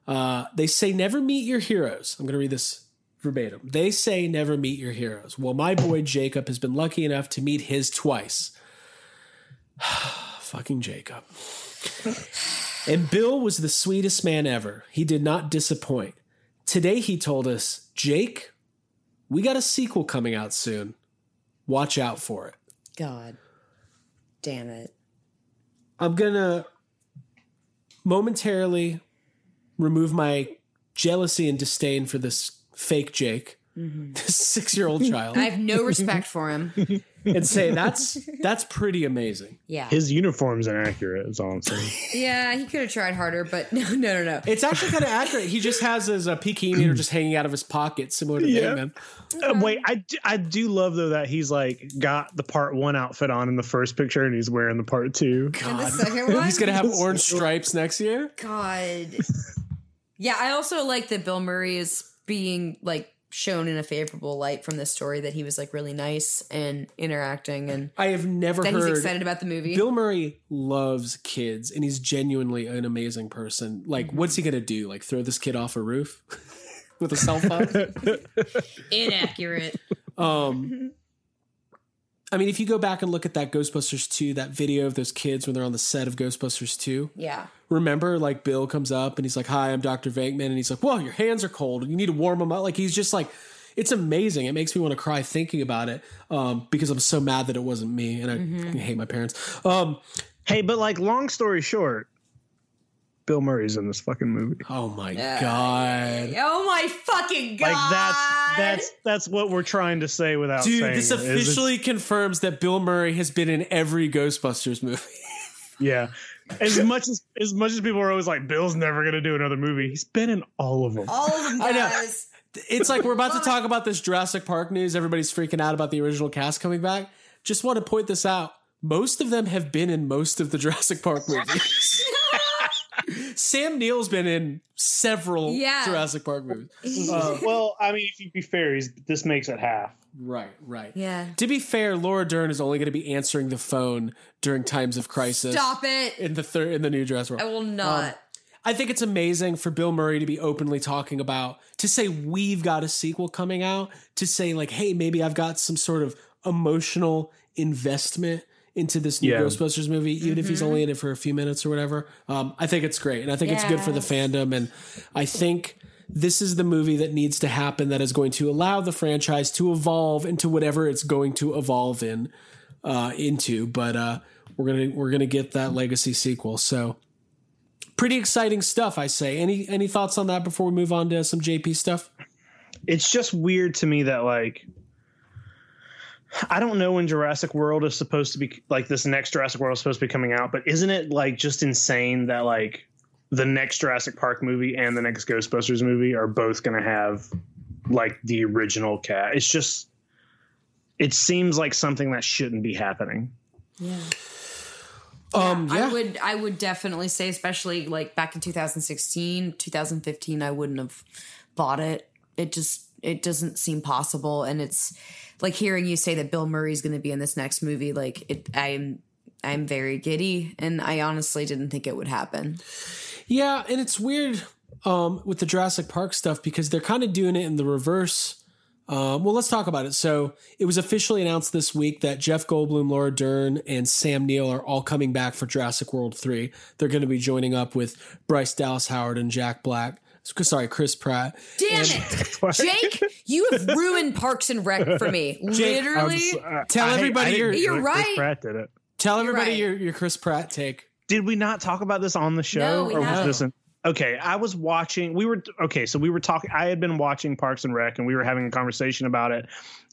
Uh, they say never meet your heroes. I'm going to read this verbatim. They say never meet your heroes. Well, my boy Jacob has been lucky enough to meet his twice. Fucking Jacob. And Bill was the sweetest man ever. He did not disappoint. Today he told us, Jake, we got a sequel coming out soon. Watch out for it. God. Damn it. I'm gonna momentarily remove my jealousy and disdain for this fake Jake, mm-hmm. this six year old child. I have no respect for him. and say that's that's pretty amazing. Yeah. His uniform's inaccurate. Is all I'm saying. yeah, he could have tried harder, but no, no, no, no. It's actually kind of accurate. He just has his uh, PK meter just hanging out of his pocket, similar to Yeah. Batman. Uh, wait, I, do- I do love though that he's like got the part one outfit on in the first picture and he's wearing the part two. And the second one, He's gonna have orange stripes next year. God. Yeah, I also like that Bill Murray is being like shown in a favorable light from this story that he was like really nice and interacting and I have never that heard. he's excited about the movie. Bill Murray loves kids, and he's genuinely an amazing person. Like, what's he gonna do? Like, throw this kid off a roof with a cell phone? Inaccurate. Um, I mean, if you go back and look at that Ghostbusters 2, that video of those kids when they're on the set of Ghostbusters 2, Yeah. remember, like, Bill comes up and he's like, Hi, I'm Dr. Venkman. And he's like, Whoa, your hands are cold. You need to warm them up. Like, he's just like, it's amazing. It makes me want to cry thinking about it um, because I'm so mad that it wasn't me. And I Mm-hmm. hate my parents. Um, Hey, but like, long story short, Bill Murray's in this fucking movie. oh my God. Oh my fucking god. Like that's that's that's what we're trying to say without saying. Dude, saying this it, is it's- officially confirms that Bill Murray has been in every Ghostbusters movie. yeah. As much as as much as people are always like, Bill's never gonna do another movie. He's been in all of them. all of them I know. It's like we're about to talk about this Jurassic Park news. Everybody's freaking out about the original cast coming back. Just want to point this out. Most of them have been in most of the Jurassic Park movies. Sam Neill's been in several Yeah. Jurassic Park movies. Uh, well, I mean, if you be fair, he's, this makes it half. right, right. Yeah. To be fair, Laura Dern is only going to be answering the phone during times of crisis. Stop it. In the third, in the new Jurassic I will not. I think it's amazing for Bill Murray to be openly talking about to say we've got a sequel coming out, to say like, hey, maybe I've got some sort of emotional investment into this new Yeah. Ghostbusters movie, even if he's only in it for a few minutes or whatever. Um, I think it's great, and I think it's good for the fandom, and I think. This is the movie that needs to happen that is going to allow the franchise to evolve into whatever it's going to evolve in uh, into. But uh, we're gonna we're gonna get that legacy sequel. So pretty exciting stuff, I say. Any any thoughts on that before we move on to some JP stuff? It's just weird to me that like I don't know when Jurassic World is supposed to be like this next Jurassic World is supposed to be coming out, but isn't it like just insane that like the next Jurassic Park movie and the next Ghostbusters movie are both going to have like the original cat? It's just it seems like something that shouldn't be happening. Um, yeah, I would I would definitely say especially like back in 2016, 2015 I wouldn't have bought it. It just it doesn't seem possible and it's like hearing you say that Bill Murray's going to be in this next movie like it I'm I'm very giddy and I honestly didn't think it would happen. yeah, and it's weird um, with the Jurassic Park stuff because they're kind of doing it in the reverse. Um, well, let's talk about it. So it was officially announced this week that Jeff Goldblum, Laura Dern, and Sam Neill are all coming back for Jurassic World three. They're going to be joining up with Bryce Dallas Howard and Jack Black. Sorry, Chris Pratt. Damn it. Jake, you have ruined Parks and Rec for me. Literally. Uh, tell everybody didn't you're- You're it. Chris right. Pratt did it. Tell everybody right. your your Chris Pratt take. Did we not talk about this on the show? No, we or was haven't. this an, okay, I was watching. We were okay, so we were talking. I had been watching Parks and Rec, and we were having a conversation about it.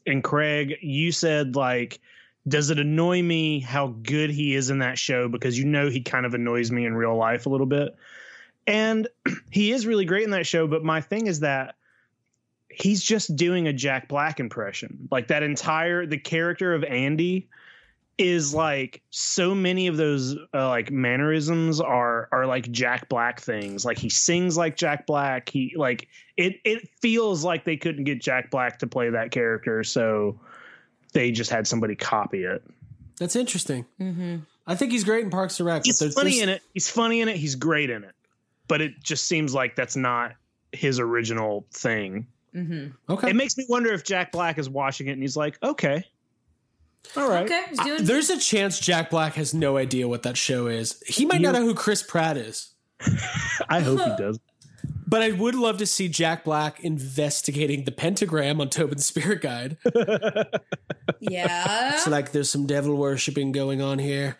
And Craig, you said like, does it annoy me how good he is in that show? Because you know he kind of annoys me in real life a little bit, and he is really great in that show. But my thing is that he's just doing a Jack Black impression. Like that entire the character of Andy is like so many of those uh, like mannerisms are are like Jack Black things. Like he sings like Jack Black. He like it it feels like they couldn't get Jack Black to play that character, so they just had somebody copy it. That's interesting. I think he's great in Parks and Rec. He's funny in it. He's funny in it. He's great in it. But it just seems like that's not his original thing. Okay. It makes me wonder if Jack Black is watching it and he's like, okay, all right. Okay, he's doing There's a chance Jack Black has no idea what that show is. He might not know who Chris Pratt is. I hope he does. But I would love to see Jack Black investigating the pentagram on Tobin's Spirit Guide. Yeah. It's like there's some devil worshipping going on here.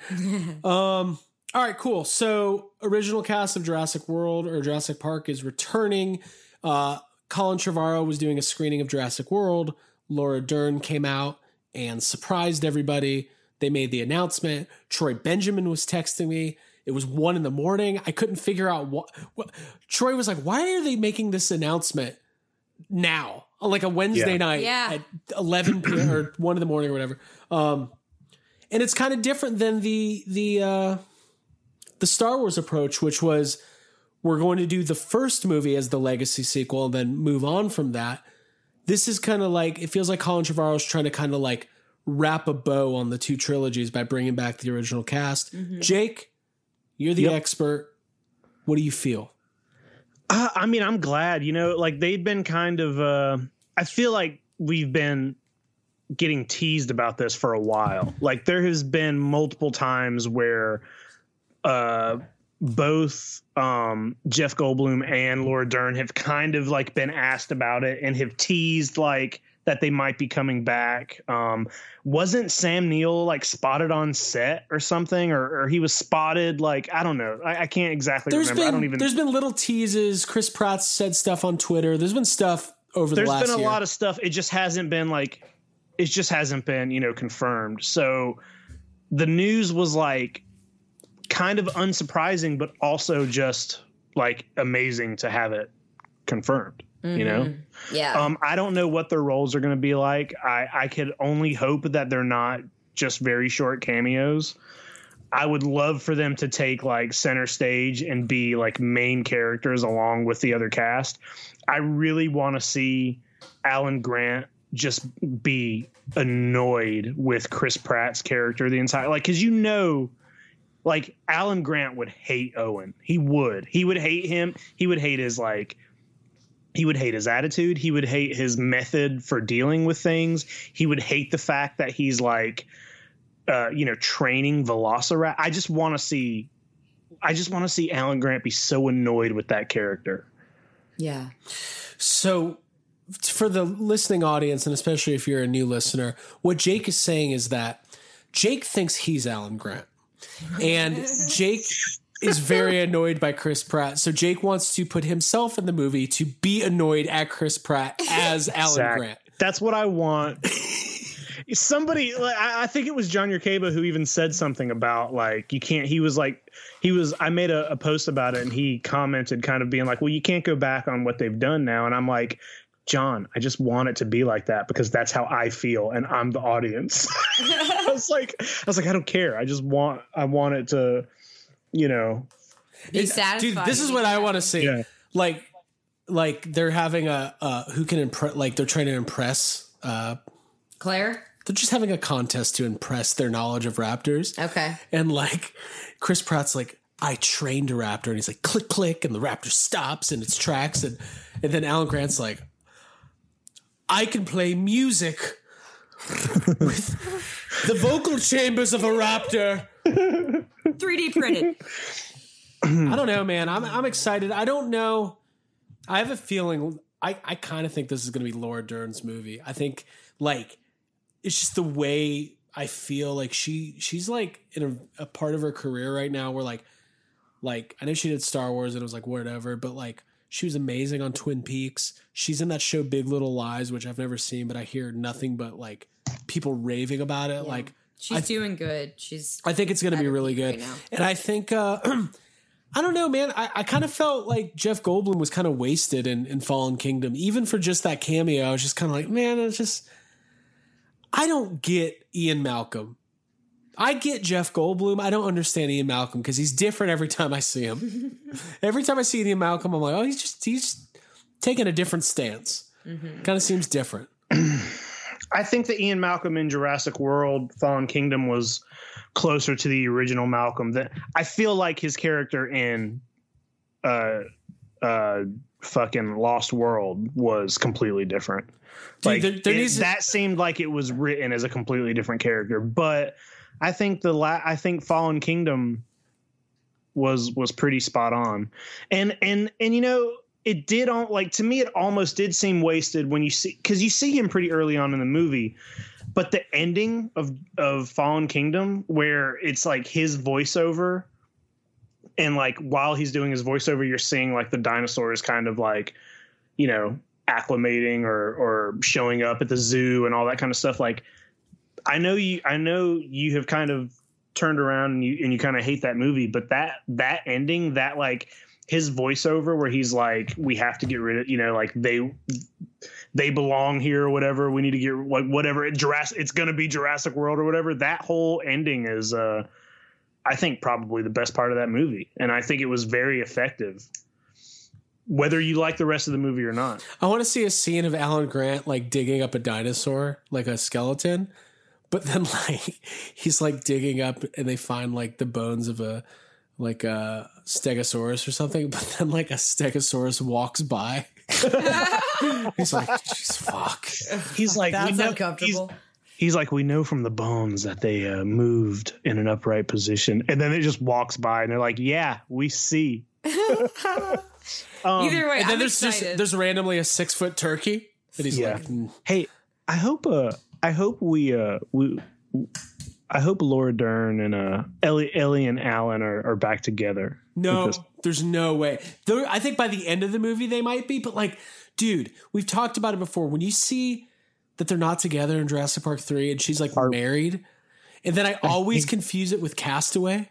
um all right, cool. So original cast of Jurassic World or Jurassic Park is returning. Uh Colin Trevorrow was doing a screening of Jurassic World. Laura Dern came out and surprised everybody. They made the announcement. Troy Benjamin was texting me. It was one in the morning. I couldn't figure out what, what Troy was like. Why are they making this announcement now, like a Wednesday Yeah. night Yeah. at eleven p.m. or one in the morning or whatever? Um, and it's kind of different than the the uh, the Star Wars approach, which was we're going to do the first movie as the legacy sequel and then move on from that. This is kind of like it feels like Colin Trevorrow's trying to kind of like wrap a bow on the two trilogies by bringing back the original cast. Jake, you're the Yep. expert. What do you feel? Uh, I mean, I'm glad. You know, like they've been kind of. Uh, I feel like we've been getting teased about this for a while. Like there has been multiple times where uh, both um, Jeff Goldblum and Laura Dern have kind of like been asked about it and have teased like that they might be coming back. Um, wasn't Sam Neill like spotted on set or something, or, or he was spotted like I don't know. I, I can't exactly There's remember. been I don't even. there's been little teases. Chris Pratt said stuff on Twitter. There's been stuff over there's the last year. There's been a year. lot of stuff it just hasn't been like it just hasn't been you know confirmed so the news was like kind of unsurprising but also just like amazing to have it confirmed you know Yeah. um i don't know what their roles are going to be like i i could only hope that they're not just very short cameos I would love for them to take like center stage and be like main characters along with the other cast. I really want to see Alan Grant just be annoyed with Chris Pratt's character the entire like cuz you know like Alan Grant would hate Owen. He would. He would hate him. He would hate his like he would hate his attitude. He would hate his method for dealing with things. He would hate the fact that he's like uh, you know, training Velociraptor. I just want to see, I just want to see Alan Grant be so annoyed with that character. yeah. So, for the listening audience, and especially if you're a new listener, what Jake is saying is that Jake thinks he's Alan Grant, and Jake is very annoyed by Chris Pratt. So Jake wants to put himself in the movie to be annoyed at Chris Pratt as Alan Zach, Grant. That's what I want. Somebody, I I think it was John Yerkeba who even said something about like you can't. He was like, he was. I made a, a post about it, and he commented, kind of being like, "Well, you can't go back on what they've done now." And I'm like, John, I just want it to be like that because that's how I feel, and I'm the audience. I was like, I was like, I don't care. I just want, I want it to, you know, Be It- satisfied. Dude, this is what I want to see. Yeah. Like, like they're having a uh, who can impress. Like they're trying to impress. Uh, Claire. they're just having a contest to impress their knowledge of raptors. Okay. And like Chris Pratt's like, I trained a raptor, and he's like, click, click, and the raptor stops in its tracks, and and then Alan Grant's like, I can play music with the vocal chambers of a raptor. 3D printed. I don't know, man. I'm I'm excited. I don't know. I have a feeling. I I kind of think this is going to be Laura Dern's movie. I think like it's just the way I feel like she she's like in a, a part of her career right now where like like I know she did Star Wars and it was like whatever, but like she was amazing on Twin Peaks. She's in that show Big Little Lies, which I've never seen, but I hear nothing but like people raving about it. Like She's I- doing good. She's I think it's going to be really good. now. and I think, uh, I don't know, man. I, I kind of felt like Jeff Goldblum was kind of wasted in, in Fallen Kingdom. Even for just that cameo, I was just kind of like, man, it's just, I don't get Ian Malcolm. I get Jeff Goldblum. I don't understand Ian Malcolm because he's different every time I see him. every time I see Ian Malcolm, I'm like, oh, he's just, he's taking a different stance. Kind of seems different. I think that Ian Malcolm in Jurassic World Fallen Kingdom was closer to the original Malcolm. That I feel like his character in uh uh fucking Lost World was completely different. like there- there it- needs that seemed like it was written as a completely different character, but I think the la- I think Fallen Kingdom was was pretty spot on. And and and you know, it did all like to me it almost did seem wasted when you see cuz you see him pretty early on in the movie. But the ending of of Fallen Kingdom where it's like his voiceover and like while he's doing his voiceover you're seeing like the dinosaurs kind of like you know acclimating or or showing up at the zoo and all that kind of stuff like I know you. I know you have kind of turned around and you and you kind of hate that movie, but that that ending, that like his voiceover where he's like, "We have to get rid of," you know, like they they belong here or whatever. We need to get like whatever Jurassic. It's gonna be Jurassic World or whatever. That whole ending is, uh I think, probably the best part of that movie, and I think it was very effective. Whether you like the rest of the movie or not, I want to see a scene of Alan Grant like digging up a dinosaur, like a skeleton, but then like he's like digging up and they find like the bones of a like a stegosaurus or something, but then like a stegosaurus walks by. he's like, "Jeez, fuck. he's like, That's we know, uncomfortable. He's, he's like, we know from the bones that they uh, moved in an upright position, and then it just walks by, and they're like, yeah, we see. Um, Either way, And then I'm there's excited. just there's randomly a six foot turkey, and he's Yeah. like, "Mm." Hey, I hope uh I hope we uh we I hope Laura Dern and uh Ellie Ellie and Alan are, are back together. No, there's no way. There, I think by the end of the movie they might be, but like, dude, we've talked about it before. When you see that they're not together in Jurassic Park three, and she's like married, and then I always confuse it with Castaway.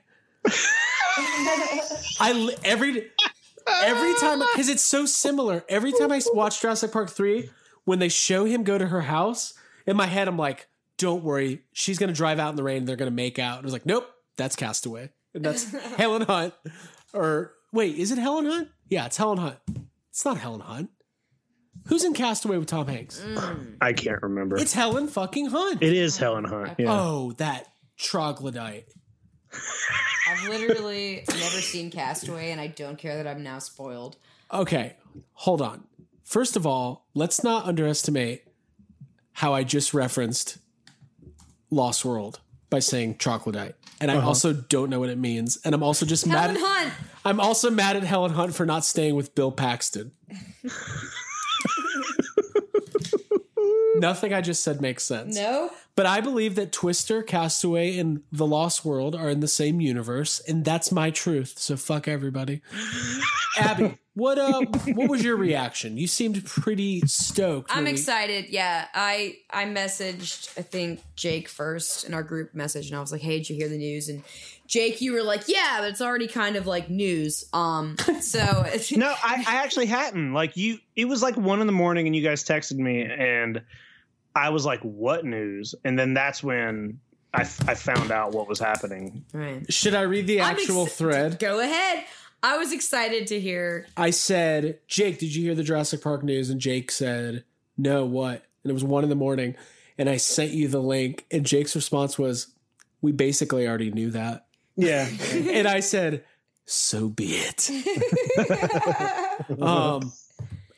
I every every time because it's so similar. Every time I watch Jurassic Park three, when they show him go to her house, in my head I'm like, "Don't worry, she's gonna drive out in the rain. and They're gonna make out." And I was like, "Nope, that's Castaway, and that's Helen Hunt." Or wait, is it Helen Hunt? Yeah, it's Helen Hunt. It's not Helen Hunt. Who's in Castaway with Tom Hanks? I can't remember. It's Helen fucking Hunt. it is Helen Hunt. Yeah. Oh, that troglodyte. I've literally never seen Castaway, and I don't care that I'm now spoiled. Okay, hold on. First of all, let's not underestimate how I just referenced Lost World by saying troglodyte. And I uh-huh. also don't know what it means. And I'm also just mad Helen at, Hunt. I'm also mad at Helen Hunt for not staying with Bill Paxton. Nothing I just said makes sense. No, But I believe that Twister, Castaway, and The Lost World are in the same universe, and that's my truth. So fuck everybody. Abby, what uh what was your reaction? You seemed pretty stoked. I'm excited. Yeah, I I messaged I think Jake first in our group message, and I was like, "Hey, did you hear the news?" And Jake, you were like, "Yeah, but it's already kind of like news." Um, so No, I, I actually hadn't. Like you it was like one in the morning and you guys texted me and I was like, What news? And then that's when I, I found out what was happening. right. Should I read the I'm actual ex- thread? Go ahead. I was excited to hear. I said, Jake, did you hear the Jurassic Park news? And Jake said, No, what? And it was one in the morning. And I sent you the link. And Jake's response was, We basically already knew that. Yeah. and I said, "So be it." um,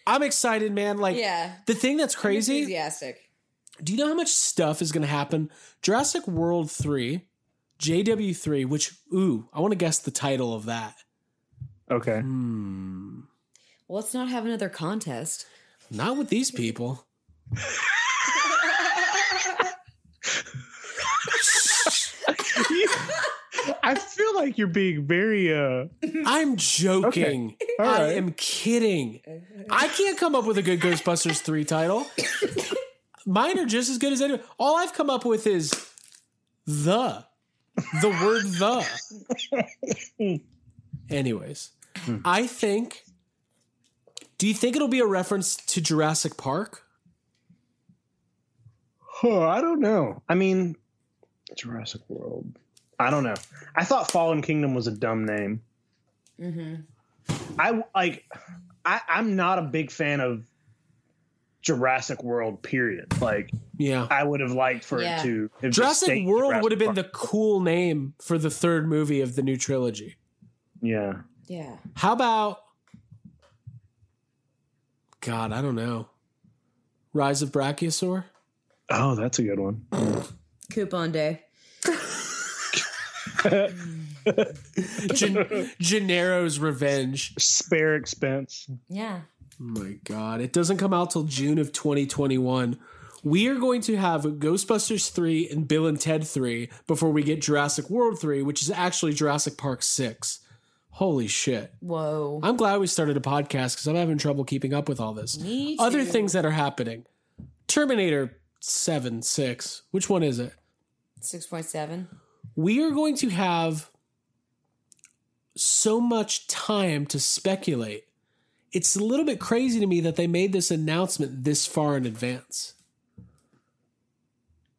I'm excited, man. Like, Yeah. the thing that's crazy. Enthusiastic. Do you know how much stuff is going to happen? Jurassic World three, JW three. Which, ooh, I want to guess the title of that. Okay. Hmm, Well, let's not have another contest. not with these people. I feel like you're being very uh I'm joking. All I am kidding. I can't come up with a good Ghostbusters 3 title. Mine are just as good as anyone. All I've come up with is the. The word the. Anyways, I think. Do you think it'll be a reference to Jurassic Park? Oh, I don't know. I mean, Jurassic World. I don't know. I thought Fallen Kingdom was a dumb name. Mm-hmm. I like. I, I'm not a big fan of Jurassic World. Period. Like, Yeah. I would have liked for Yeah. it to. have Jurassic World Jurassic would have been the cool name for the third movie of the new trilogy. Yeah. Yeah. How about God, I don't know. Rise of Brachiosaur? Oh, that's a good one. Coupon day. Gen- Gennaro's Revenge. Spare expense. Yeah. My god. It doesn't come out till June of 2021. We are going to have Ghostbusters 3 and Bill and Ted 3 before we get Jurassic World 3, which is actually Jurassic Park 6. Holy shit. Whoa. I'm glad we started a podcast because I'm having trouble keeping up with all this. Me too. Other things that are happening Terminator 7, 6. Which one is it? 6.7. we are going to have so much time to speculate. It's a little bit crazy to me that they made this announcement this far in advance.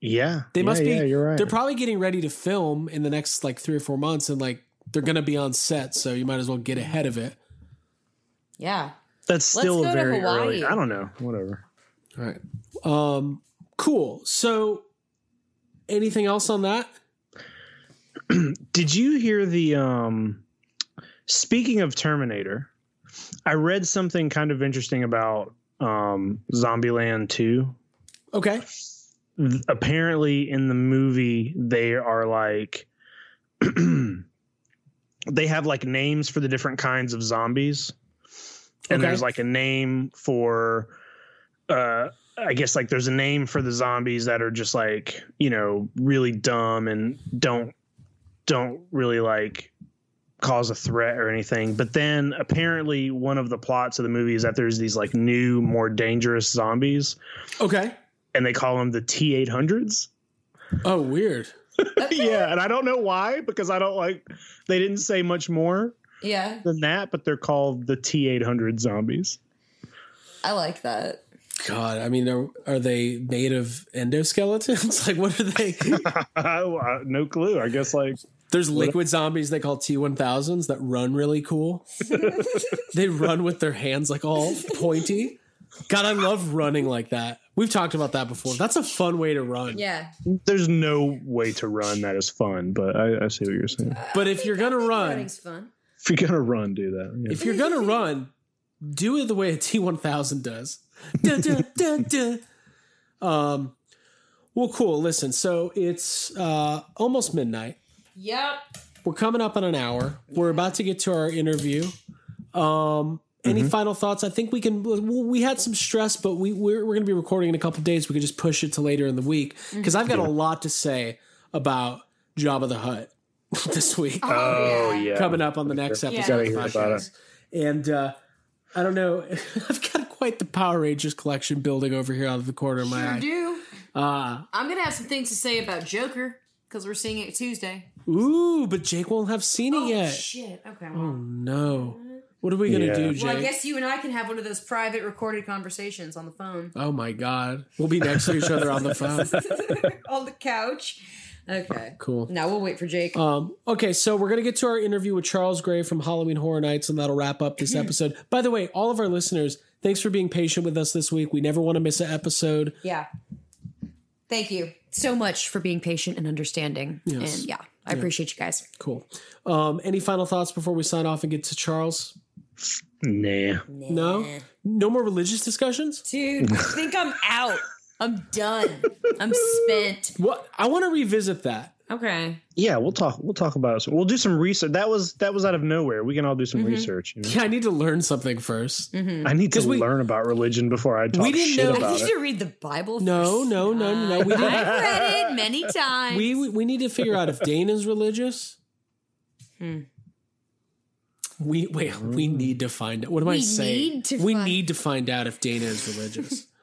Yeah, They yeah, must be. Yeah, you're right. They're probably getting ready to film in the next like three or four months, and like they're going to be on set, so you might as well get ahead of it. Yeah. That's Let's still go very Hawaii. early. I don't know. Whatever. All right. Um. Cool. So, anything else on that? Did you hear the um speaking of Terminator, I read something kind of interesting about um Zombieland 2. Okay. Apparently in the movie they are like they have like names for the different kinds of zombies. And Okay. there's like a name for uh I guess like there's a name for the zombies that are just like, you know, really dumb and don't don't really like cause a threat or anything. But then apparently one of the plots of the movie is that there's these like new, more dangerous zombies, Okay. and they call them the T eight hundreds. Oh, weird. Yeah, and I don't know why because I don't like they didn't say much more Yeah. than that, but they're called the T eight hundred zombies. I like that. God, I mean, are, are they made of endoskeletons? like, what are they? No clue. I guess like There's liquid zombies they call T1000s that run really cool. they run with their hands like all pointy. God, I love running like that. We've talked about that before. That's a fun way to run. Yeah. there's no way to run that is fun, but I, I see what you're saying. But if you're gonna run, Running's fun. If you're gonna run, do that. Yeah. if you're gonna run, do it the way a T1000 does. Dun, dun, dun, dun. Um, well, cool. Listen, so it's uh, almost midnight. Yep. We're coming up on an hour. We're about to get to our interview. Um, any final thoughts? I think we can. We had some stress, but we we're, we're going to be recording in a couple days. We could just push it to later in the week because I've got a lot to say about Jabba the Hutt this week oh yeah, coming up on the next episode. Gotta of the podcast. And uh, I don't know. I've got quite the Power Rangers collection building over here out of the corner of my Sure eye. do. Uh, I'm gonna have some things to say about Joker because we're seeing it Tuesday. ooh, but Jake won't have seen it yet. Shit. Okay. Oh no. What are we gonna Yeah. do, Jake? well, I guess you and I can have one of those private recorded conversations on the phone, Oh my god. We'll be next to each other on the phone. on the couch. Okay. Cool. Now we'll wait for Jake. Um, okay, so we're gonna get to our interview with Charles Gray from Halloween Horror Nights, and that'll wrap up this episode. By the way, all of our listeners, thanks for being patient with us this week. We never want to miss an episode. yeah. Thank you so much for being patient and understanding. Yes. And yeah, I appreciate you guys. Cool. Um, any final thoughts before we sign off and get to Charles? Nah. No? No more religious discussions? Dude, I think I'm out. I'm done. I'm spent. What I want to revisit that. Okay. Yeah, we'll talk. We'll talk about it. We'll do some research. That was that was out of nowhere. We can all do some Mm-hmm. research. You know? Yeah, I need to learn something 1st I need to we- learn about religion before I talk We didn't shit know- I about need it. to read the Bible. No, first. no, no, no, no. We I've read it many times. We, we we need to figure out if Dana's religious. Hmm. We wait. We need to find out. What am I saying? need to we find- need to find out if Dana is religious.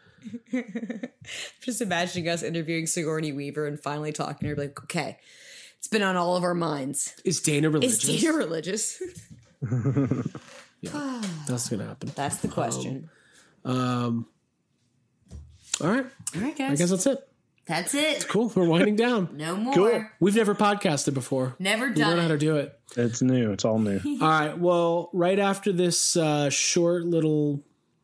Just imagining us interviewing Sigourney Weaver and finally talking to her, like, okay, it's been on all of our minds. Is Dana religious? Is religious? Dana religious? That's gonna happen. That's the question. Um. All right. all right, guys. I guess that's it. That's it. It's Cool. We're winding down. No more. Cool. We've never podcasted before. Never We learn done how to do it. It's new. It's all new. All right. Well, right after this uh, short little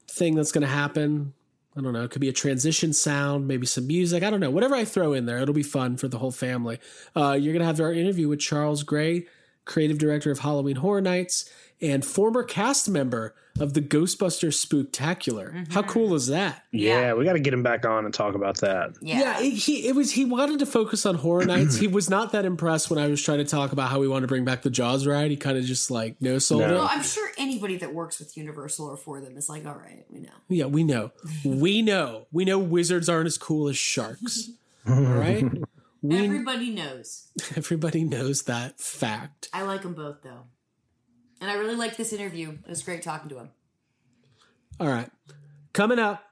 thing that's going to happen, I don't know. It could be a transition sound, maybe some music. I don't know. Whatever I throw in there, it'll be fun for the whole family. Uh, you're going to have our interview with Charles Gray, creative director of Halloween Horror Nights and former cast member of the Ghostbusters Spooktacular. How mm-hmm. cool is that? Yeah, we got to get him back on and talk about that. Yeah. it, he it was he wanted to focus on horror nights. he was not that impressed when I was trying to talk about how we want to bring back the Jaws ride. He kind of just like no sold No. it. Well, I'm sure anybody that works with Universal or for them is like, all right, we know. Yeah, we know. We know. We know wizards aren't as cool as sharks. All right? We, Everybody knows. everybody knows that fact. I like them both, though. And I really liked this interview. It was great talking to him. All right. Coming up,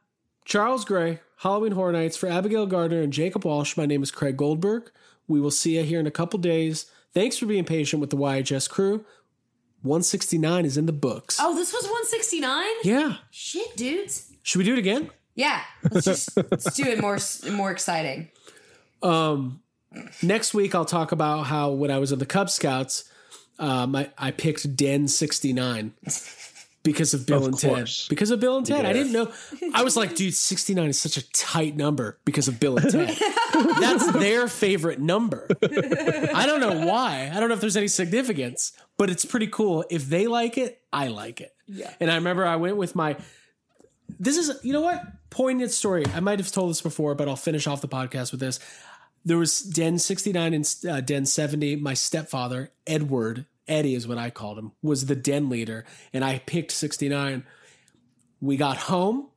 Charles Gray, Halloween Horror Nights for Abigail Gardner and Jacob Walsh. My name is Craig Goldberg. We will see you here in a couple days. Thanks for being patient with the YHS crew. 169 is in the books. Oh, this was 169? Yeah. Shit, dudes. Should we do it again? Yeah. Let's just let's do it more more exciting. Um, next week I'll talk about how when I was in the Cub Scouts, um, I, I picked Den 69 because of Bill Of and Ted. Because of Bill and Ted. I didn't know. I was like, dude, 69 is such a tight number because of Bill and Ted. That's their favorite number. I don't know why. I don't know if there's any significance, but it's pretty cool. If they like it, I like it. Yeah. And I remember I went with my. This is, you know what? Poignant story. I might have told this before, but I'll finish off the podcast with this. There was Den 69 and uh, Den 70. My stepfather, Edward, Eddie is what I called him, was the Den leader. And I picked 69. We got home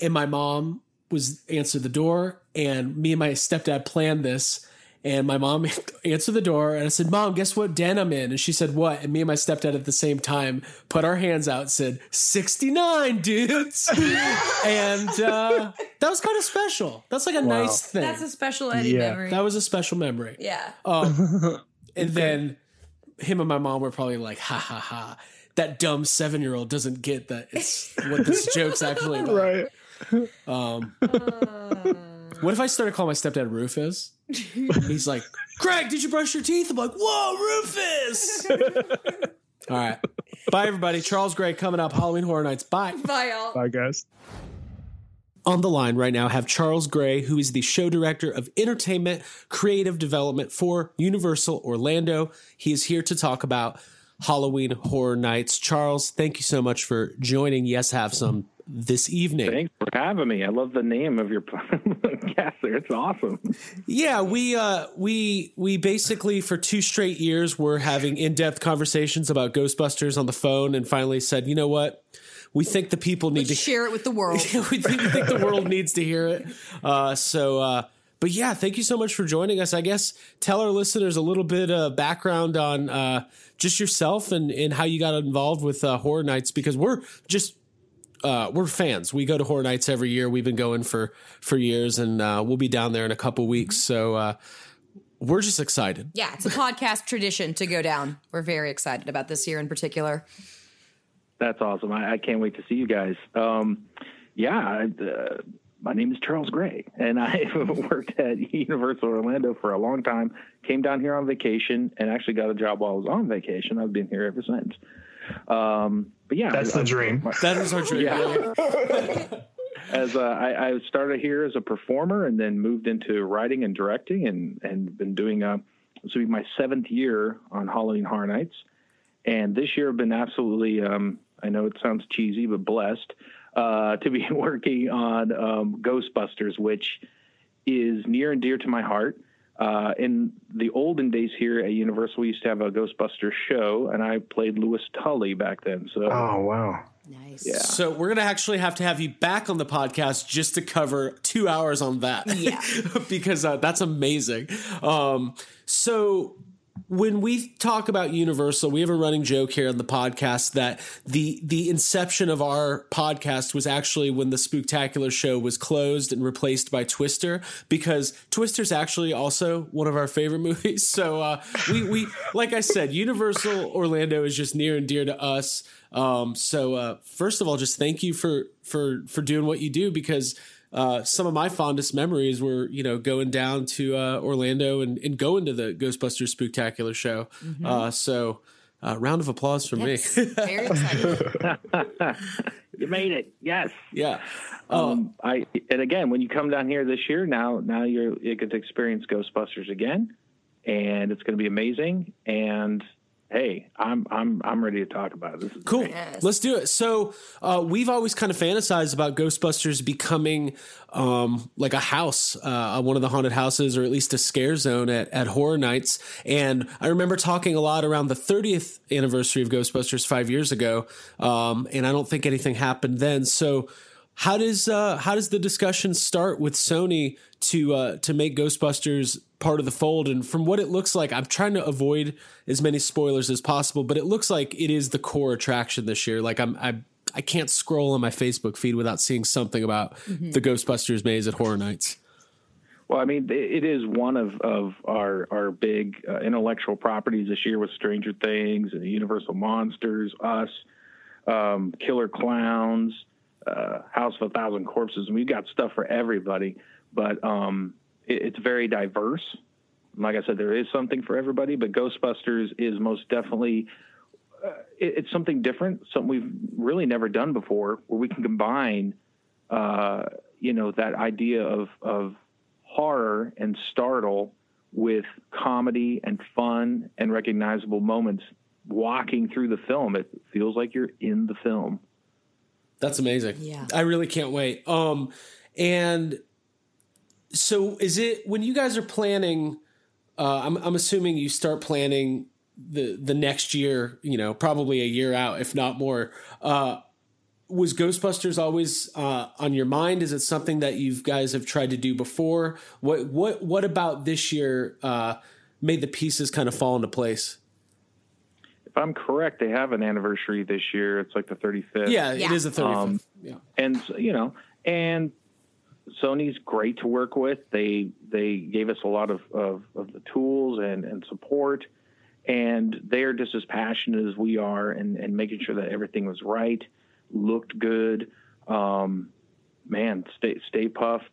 and my mom was answered the door and me and my stepdad planned this and my mom answered the door and I said, Mom, guess what den I'm in? And she said, What? And me and my stepdad at the same time put our hands out and said, 69 dudes. and uh, that was kind of special. That's like a Wow. nice thing. That's a special Eddie Yeah. memory. that was a special memory. yeah. Um, and then him and my mom were probably like, ha ha ha. That dumb seven year old doesn't get that it's what this joke's actually about. Right. Um, what if I started calling my stepdad Rufus? He's like, Craig, did you brush your teeth? I'm like, whoa, Rufus. All right. Bye, everybody. Charles Gray coming up. Halloween Horror Nights. Bye. Bye, y'all. Bye, guys. On the line right now, have Charles Gray, who is the show director of entertainment creative development for Universal Orlando. He is here to talk about Halloween Horror Nights. Charles, thank you so much for joining Yes Have Some this evening. Thanks for having me. I love the name of your podcast. It's awesome. Yeah, we uh we we basically for two straight years were having in-depth conversations about Ghostbusters on the phone and finally said, "You know what? We think the people need to Share it with the world. we think, we think the world needs to hear it." Uh so uh but yeah, thank you so much for joining us. I guess tell our listeners a little bit of background on uh just yourself and and how you got involved with uh, Horror Nights because we're just uh, we're fans. We go to Horror Nights every year. We've been going for for years, and uh, we'll be down there in a couple weeks. So uh, we're just excited. Yeah, it's a podcast tradition to go down. We're very excited about this year in particular. That's awesome. I, I can't wait to see you guys. Um, yeah, I, uh, my name is Charles Gray, and I worked at Universal Orlando for a long time. Came down here on vacation and actually got a job while I was on vacation. I've been here ever since. Um, but yeah, That's I- the dream. That is our dream. Yeah. as uh, I, I started here as a performer and then moved into writing and directing and and been doing uh this will be my seventh year on Halloween Horror Nights, and this year I've been absolutely um, I know it sounds cheesy but blessed uh, to be working on um, Ghostbusters, which is near and dear to my heart. Uh, in the olden days here at Universal, we used to have a Ghostbuster show, and I played Louis Tully back then. So Oh wow. Nice. yeah. So we're gonna actually have to have you back on the podcast just to cover two hours on that. Yeah. because uh, that's amazing. Um, so when we talk about Universal, we have a running joke here on the podcast that the the inception of our podcast was actually when the Spooktacular show was closed and replaced by Twister because Twister's actually also one of our favorite movies. So uh, we we like I said, Universal Orlando is just near and dear to us. Um, so uh, first of all, just thank you for for for doing what you do because uh, some of my fondest memories were, you know, going down to uh, Orlando and, and going to the Ghostbusters Spooktacular show. Uh, so, uh, round of applause for Yes. me. Very excited. you made it. Yes. yeah. Um, I and again, when you come down here this year, now now you're you get to experience Ghostbusters again, and it's going to be amazing. And hey, I'm I'm I'm ready to talk about it. This is Cool. Yes. Let's do it. So uh, we've always kind of fantasized about Ghostbusters becoming um, like a house, uh, one of the haunted houses, or at least a scare zone at, at Horror Nights. And I remember talking a lot around the 30th anniversary of Ghostbusters five years ago, um, and I don't think anything happened then. So how does uh, how does the discussion start with Sony to uh, to make Ghostbusters part of the fold? And from what it looks like, I'm trying to avoid as many spoilers as possible, but it looks like it is the core attraction this year. Like I'm I I can't scroll on my Facebook feed without seeing something about the Ghostbusters maze at Horror Nights. Well, I mean, it is one of, of our our big uh, intellectual properties this year with Stranger Things and the Universal Monsters, Us, um, Killer Clowns, uh, House of a Thousand Corpses. And we've got stuff for everybody, but um, it, it's very diverse. Like I said, there is something for everybody, but Ghostbusters is most definitely uh, it, it's something different, something we've really never done before, where we can combine, uh, you know, that idea of of horror and startle with comedy and fun and recognizable moments walking through the film. It feels like you're in the film. That's amazing. Yeah. I really can't wait. Um, and so is it when you guys are planning? Uh, I'm, I'm assuming you start planning the the next year. You know, probably a year out, if not more. Uh, was Ghostbusters always uh, on your mind? Is it something that you guys have tried to do before? What what what about this year uh, made the pieces kind of fall into place? If I'm correct, they have an anniversary this year. It's like the 35th. Yeah, it is the 35th. Um, yeah. and you know, and Sony's great to work with. They they gave us a lot of, of, of the tools and, and support, and they're just as passionate as we are, and, and making sure that everything was right, looked good. Um, man, stay Stay Puft.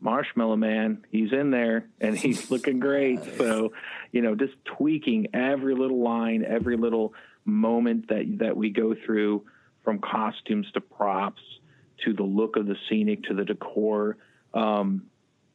Marshmallow Man, he's in there and he's looking great. So, you know, just tweaking every little line, every little moment that that we go through, from costumes to props to the look of the scenic to the decor. Um,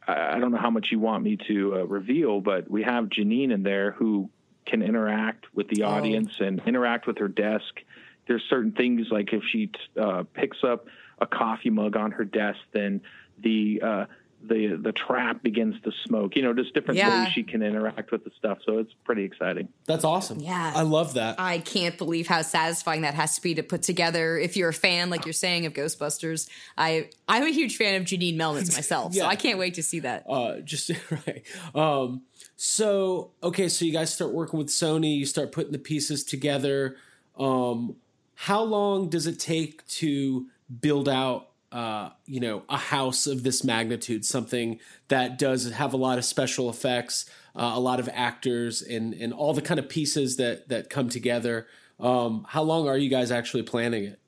I, I don't know how much you want me to uh, reveal, but we have Janine in there who can interact with the audience and interact with her desk. There's certain things like if she uh, picks up a coffee mug on her desk, then the uh, the the trap begins to smoke. You know, just different Yeah. ways she can interact with the stuff. So it's pretty exciting. That's awesome. Yeah. I love that. I can't believe how satisfying that has to be to put together. If you're a fan, like you're saying, of Ghostbusters, I I'm a huge fan of Janine Melnitz myself, Yeah. so I can't wait to see that. uh just right um so okay so you guys start working with sony you start putting the pieces together um how long does it take to build out uh you know a house of this magnitude something that does have a lot of special effects uh, a lot of actors and and all the kind of pieces that that come together um how long are you guys actually planning it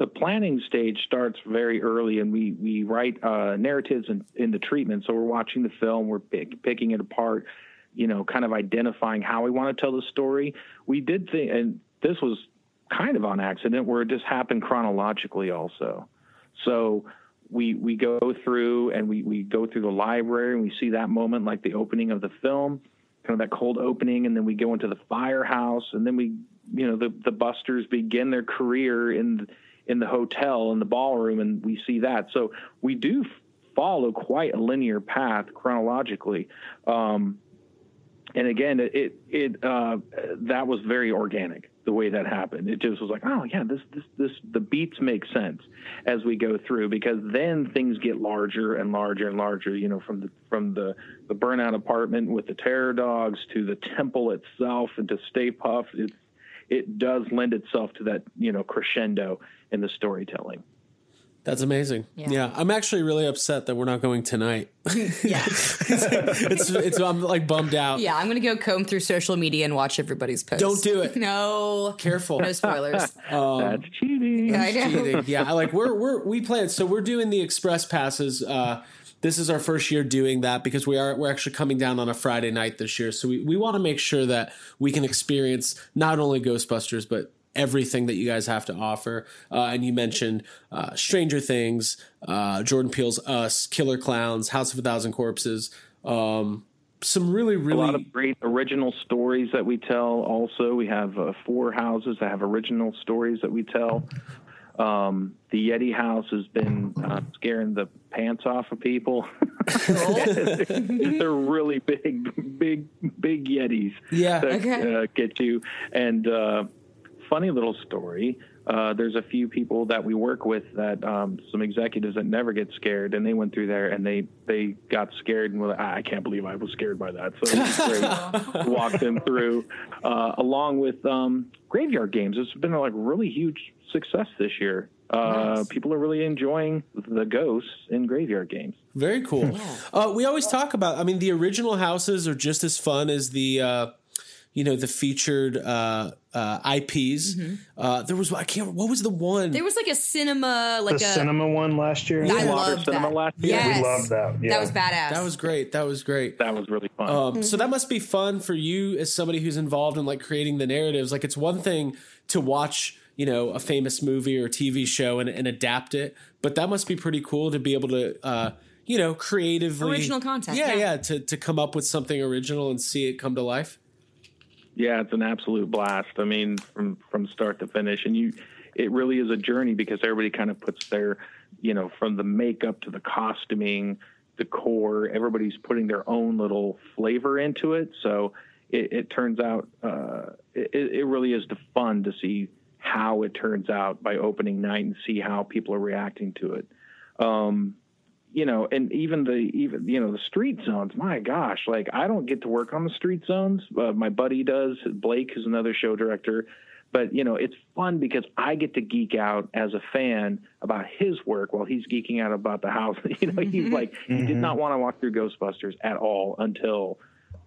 the planning stage starts very early, and we we write uh, narratives in, in the treatment. So we're watching the film, we're pick, picking it apart, you know, kind of identifying how we want to tell the story. We did think, and this was kind of on accident, where it just happened chronologically, also. So we we go through and we we go through the library, and we see that moment, like the opening of the film, kind of that cold opening, and then we go into the firehouse, and then we, you know, the the Busters begin their career in in the hotel in the ballroom, and we see that. So we do follow quite a linear path chronologically. Um, and again, it it, uh, that was very organic the way that happened. It just was like, oh yeah, this this this the beats make sense as we go through because then things get larger and larger and larger. You know, from the from the the burnout apartment with the terror dogs to the temple itself and to Stay Puft. It's it does lend itself to that you know crescendo in the storytelling. That's amazing. Yeah. Yeah. I'm actually really upset that we're not going tonight. Yeah, it's, it's I'm like bummed out. yeah. I'm gonna go comb through social media and watch everybody's posts. Don't do it. No, Careful. no spoilers. That's cheating. I know. Cheating. Yeah, like we're we're we plan so we're doing the express passes. Uh, this is our first year doing that because we are we're actually coming down on a Friday night this year. So we, we want to make sure that we can experience not only Ghostbusters but everything that you guys have to offer. Uh, and you mentioned uh, Stranger Things, uh, Jordan Peele's Us, Killer Clowns, House of a Thousand Corpses. Um, some really really a lot of great original stories that we tell. Also, we have uh, four houses that have original stories that we tell. Um, the Yeti house has been uh, scaring the pants off of people. They're really big, big, big Yetis Yeah. that Okay. uh, get you. And uh, funny little story. Uh, there's a few people that we work with that um, some executives that never get scared, and they went through there and they they got scared and were like, "I I can't believe I was scared by that. So it was great. to walk them through, uh, along with um, graveyard games. It's been like really huge success this year. uh, people are really enjoying the ghosts in graveyard games. Very cool. Uh, we always talk about. I mean, the original houses are just as fun as the, uh, you know, the featured uh, uh, IPs. Uh, there was I can't. What was the one? There was like a cinema, like the a cinema one last year. I Water loved Cinema that. last year? Yes. We loved that. Yeah. That was badass. that was great. That was great. That was really fun. Um, So that must be fun for you as somebody who's involved in like creating the narratives. Like it's one thing to watch, you know, a famous movie or TV show and, and adapt it, but that must be pretty cool to be able to, uh, you know, creatively Original content, Yeah, yeah. yeah, to to come up with something original and see it come to life. Yeah, it's an absolute blast. I mean, from from start to finish, and you, it really is a journey because everybody kind of puts their, you know, from the makeup to the costuming, the core. Everybody's putting their own little flavor into it. So it, it turns out, uh, it, it really is the fun to see how it turns out by opening night and see how people are reacting to it. Um, you know, and even the even you know the street zones. My gosh, like I don't get to work on the street zones. Uh, my buddy does. Blake is another show director, but you know it's fun because I get to geek out as a fan about his work while he's geeking out about the house. you know, he's like he did not want to walk through Ghostbusters at all until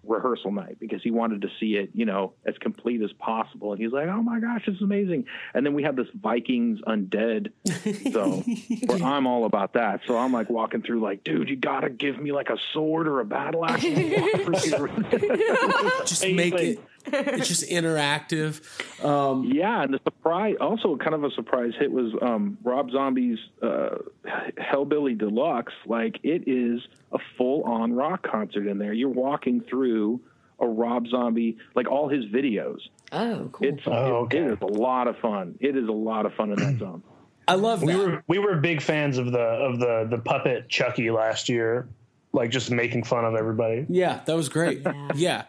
rehearsal night because he wanted to see it, you know, as complete as possible. And he's like, "Oh my gosh, this is amazing!" And then we have this Vikings undead, so where I'm all about that. So I'm like walking through, like, dude, you gotta give me like a sword or a battle axe. Just make it. It's just interactive. Um, Yeah, and the surprise, also kind of a surprise hit was um, Rob Zombie's uh, Hellbilly Deluxe. Like it is a full-on rock concert in there. You're walking through a Rob Zombie, like all his videos. oh, cool. It's Oh, it- okay. it is a lot of fun. It is a lot of fun in that zone. I love we were we were big fans of the of the the puppet Chucky last year, like just making fun of everybody. Yeah, that was great. yeah,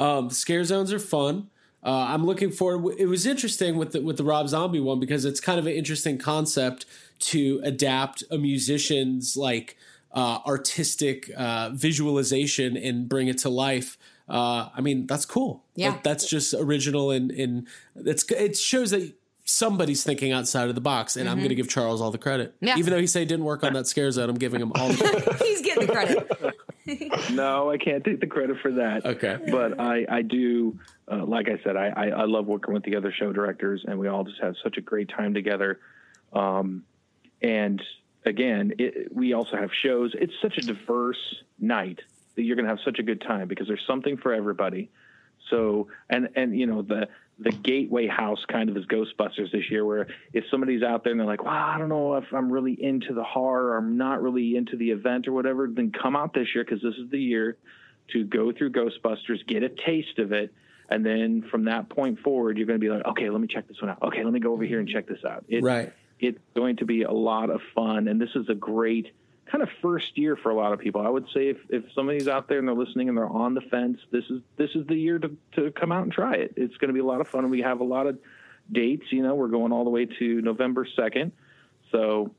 Um, scare zones are fun. Uh, I'm looking forward. It was interesting with the, with the Rob Zombie one because it's kind of an interesting concept to adapt a musician's like uh, artistic uh, visualization and bring it to life. Uh, I mean, that's cool. Yeah. That- that's just original and and it's it shows that somebody's thinking outside of the box. And I'm going to give Charles all the credit, Yeah. even though he said he didn't work on that scare zone. I'm giving him all the credit. He's getting the credit. no, I can't take the credit for that. Okay. But I, I do, uh, like I said, I, I, I love working with the other show directors, and we all just have such a great time together. Um, and again, it, we also have shows. It's such a diverse night that you're going to have such a good time because there's something for everybody. So, and and you know the the gateway house kind of is Ghostbusters this year, where if somebody's out there and they're like, "Wow, I don't know if I'm really into the horror, or I'm not really into the event or whatever," then come out this year because this is the year to go through Ghostbusters, get a taste of it, and then from that point forward, you're going to be like, "Okay, let me check this one out. Okay, let me go over here and check this out." It, Right. It's going to be a lot of fun, and this is a great kind of first year for a lot of people. I would say if, if somebody's out there and they're listening and they're on the fence, this is this is the year to, to come out and try it. It's going to be a lot of fun, and we have a lot of dates. You know, we're going all the way to November second, so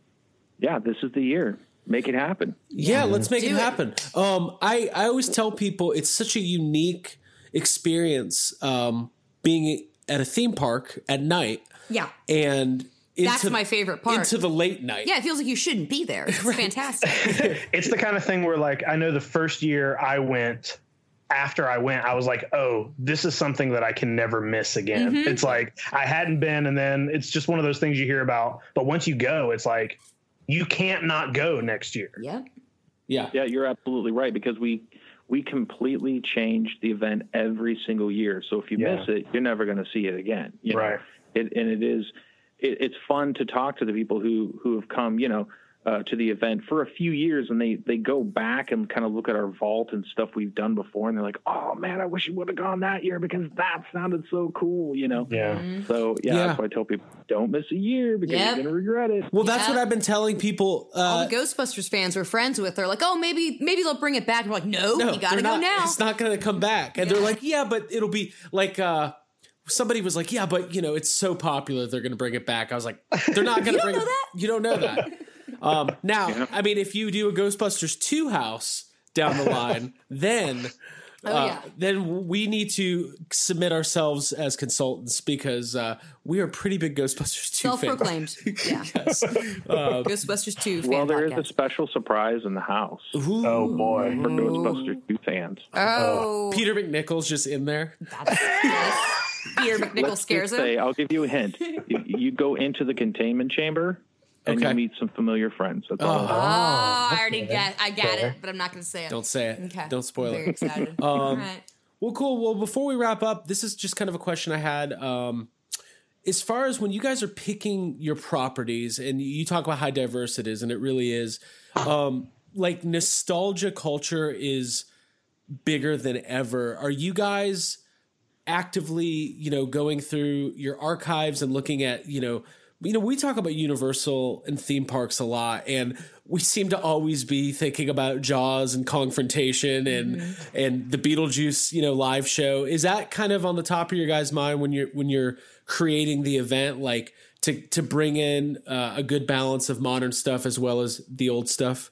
yeah, this is the year. Make it happen. Yeah, let's make it, it. happen. Um, I I always tell people it's such a unique experience um, being at a theme park at night Yeah. and into, That's my favorite part. into the late night. Yeah, it feels like you shouldn't be there. It's fantastic. it's the kind of thing where like I know the first year I went after I went I was like oh this is something that I can never miss again. Mm-hmm. It's like I hadn't been and then it's just one of those things you hear about but once you go it's like you can't not go next year. yep. yeah, Yeah, you're absolutely right because we we completely change the event every single year. So if you Yeah. miss it, you're never going to see it again. You know? Right. It, and it is it, it's fun to talk to the people who who have come, you know, uh, to the event for a few years, and they they go back and kind of look at our vault and stuff we've done before, and they're like, "Oh man, I wish you would have gone that year because that sounded so cool," you know. Yeah. So yeah, Yeah. that's why I tell people don't miss a year because Yep. you're going to regret it. Well, that's Yeah. what I've been telling people. All Uh, the Ghostbusters fans we're friends with they're like, oh, maybe maybe they'll bring it back. And we're like, no, no, you gotta they're go not- now. It's not going to come back. And they're like, yeah, but it'll be like. uh Somebody was like, "Yeah, but you know, it's so popular, they're going to bring it back." I was like, "They're not going to bring know it." that? You don't know that. Um, now, I mean, if you do a Ghostbusters two house down the line, then Oh, uh, yeah. then we need to submit ourselves as consultants because uh, we are pretty big Ghostbusters 2 fans. Self-proclaimed. Yeah. yes. Uh, Ghostbusters 2 fan Well, there is podcast. a special surprise in the house Oh boy. for Ghostbusters 2 fans. oh, Peter MacNicol's just in there. that's, yes. Peter MacNicol Let's scares just say, him. I'll give you a hint. you, you go into the containment chamber and Okay. you meet some familiar friends. That's all. Oh, I already got, I got it, but I'm not going to say it. Don't say it. Okay. Don't spoil Very it. excited. Um, All right. Well, cool. Well, before we wrap up, this is just kind of a question I had. Um, as far as when you guys are picking your properties, and you talk about how diverse it is, and it really is, um, like nostalgia culture is bigger than ever. Are you guys actively, you know, going through your archives and looking at, you know, you know, we talk about Universal and theme parks a lot, and we seem to always be thinking about Jaws and Kongfrontation and and the Beetlejuice, you know, live show. Is that kind of on the top of your guys' mind when you're when you're creating the event, like to to bring in uh, a good balance of modern stuff as well as the old stuff?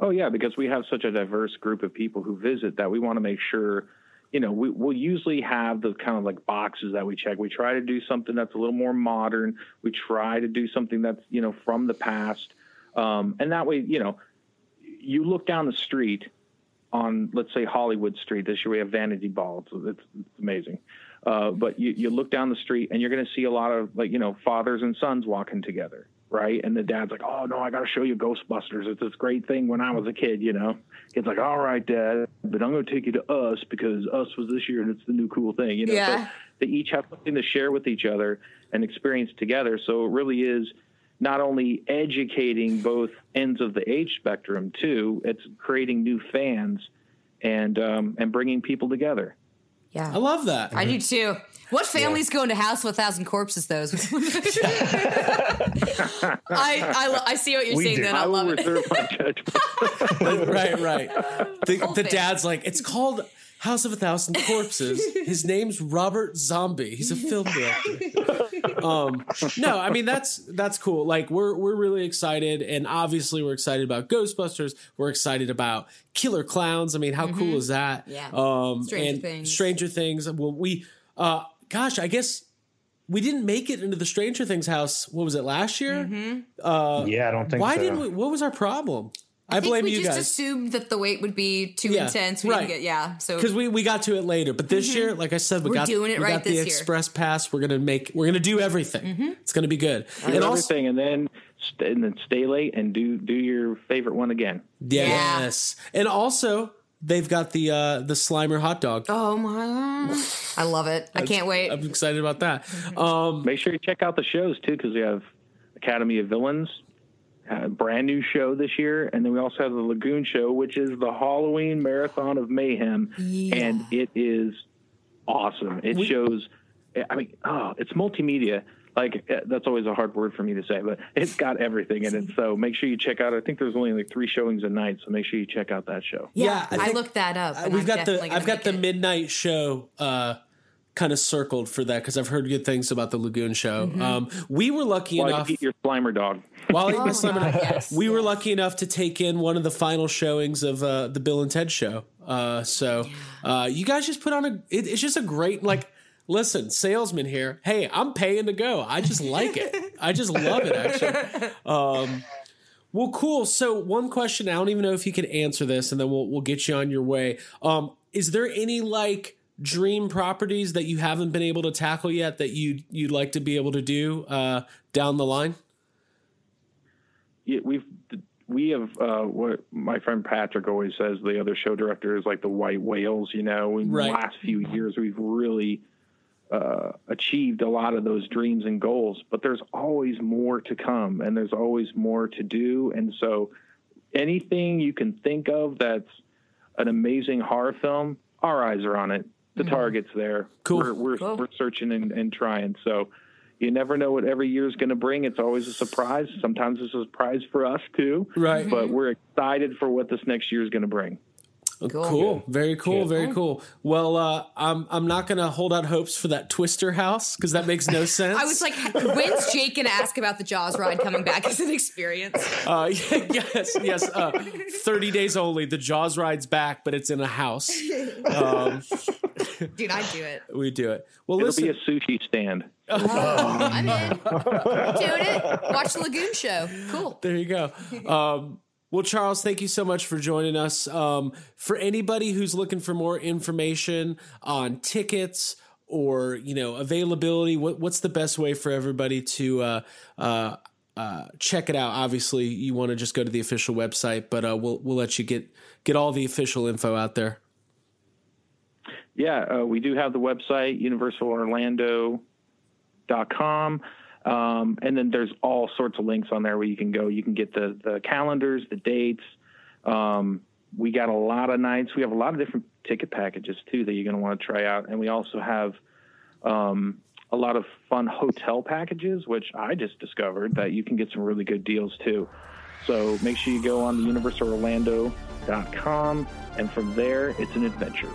Oh yeah, because we have such a diverse group of people who visit that we want to make sure, you know, we, we'll usually have the kind of like boxes that we check. We try to do something that's a little more modern. We try to do something that's you know from the past, um, and that way, you know, you look down the street on let's say Hollywood Street. This year we have Vanity Ball. So it's, it's amazing. Uh, but you, you look down the street and you're going to see a lot of like you know fathers and sons walking together, right? And the dad's like, "Oh no, I got to show you Ghostbusters. It's this great thing when I was a kid." You know, kid's like, "All right, dad, but I'm going to take you to Us because Us was this year and it's the new cool thing." You know, Yeah. so they each have something to share with each other and experience together. So it really is not only educating both ends of the age spectrum too, it's creating new fans and um, and bringing people together. Yeah. I love that. I do too. What family's going to House with a Thousand Corpses? Those. I, I I see what you're We saying. do. Then I, I love it. my judgment. right, right. The, the dad's like, it's called House of a Thousand Corpses. His name's Robert Zombie. He's a film director. um, no, I mean that's that's cool. Like we're we're really excited, and obviously we're excited about Ghostbusters. We're excited about Killer Clowns. I mean, how cool is that? Yeah. Um, Stranger and Things. Stranger Things. Well, we, uh, gosh, I guess. We didn't make it into the Stranger Things house. What was it last year? Mm-hmm. yeah, I don't think Why so. didn't we? What was our problem? I, I think blame we you just guys. assumed that the wait would be too Yeah, intense. We right. didn't get yeah. So because we, we got to it later. But this year, like I said, we Mm-hmm. We're got doing it we right got the this year. express pass. We're gonna make we're gonna do everything. Mm-hmm. It's gonna be good. do and also, and then st- and then stay late and do do your favorite one again. yes, and also they've got the uh the Slimer hot dog. oh my, I love it. I can't wait. I'm excited about that. Mm-hmm. Um, Make sure you check out the shows too, because we have Academy of Villains, a brand new show this year, and then we also have the Lagoon Show, which is the Halloween Marathon of Mayhem, and it is awesome. It shows, I mean, oh, it's multimedia. Like that's always a hard word for me to say, but it's got everything in it. So make sure you check out. I think there's only like three showings a night, so make sure you check out that show. yeah, I, think- looked that up. and we've I'm got the I've got the it. midnight show uh kind of circled for that because I've heard good things about the Lagoon show. Mm-hmm. Um, we were lucky While enough. you eat your Slimer dog. While I eat my Oh my Slimer dog, yes, we were lucky enough to take in one of the final showings of uh, the Bill and Ted show. Uh, so uh, you guys just put on a. It, it's just a great like. Listen, salesman here. Hey, I'm paying to go. I just like it. I just love it. Actually. Um, well, cool. So one question. I don't even know if you can answer this, and then we'll we'll get you on your way. Um, is there any like dream properties that you haven't been able to tackle yet that you you'd like to be able to do uh, down the line? yeah, we've we have uh, what my friend Patrick always says. The other show director is like the white whales. You know, in Right. the last few years, we've really uh, achieved a lot of those dreams and goals. But there's always more to come, and there's always more to do. And so, anything you can think of that's an amazing horror film, our eyes are on it. The target's there. Cool. We're we're, Cool. we're searching and, and trying. So you never know what every year is going to bring. It's always a surprise. Sometimes it's a surprise for us too. Right. But we're excited for what this next year is going to bring. Cool. Very cool. Very cool. Well, uh, I'm I'm not going to hold out hopes for that Twister house because that makes no sense. I was like, when's Jake gonna ask about the Jaws ride coming back as an experience? uh, yes, yes. Uh, Thirty days only. The Jaws ride's back, but it's in a house. Um, Dude, I'd do it. we do it. Well, It'll listen. be a sushi stand. I'm in. Doing it. Watch the Lagoon show. Cool. There you go. Um, well, Charles, thank you so much for joining us. Um, for anybody who's looking for more information on tickets or you know availability, what, what's the best way for everybody to uh, uh, uh, check it out? Obviously, you want to just go to the official website, but uh, we'll we'll let you get get all the official info out there. Yeah, uh, we do have the website, universalorlando.com. Um, and then there's all sorts of links on there where you can go. You can get the, the calendars, the dates. Um, we got a lot of nights. We have a lot of different ticket packages too that you're going to want to try out. And we also have um, a lot of fun hotel packages, which I just discovered that you can get some really good deals too. So make sure you go on the universalorlando.com. And from there, it's an adventure.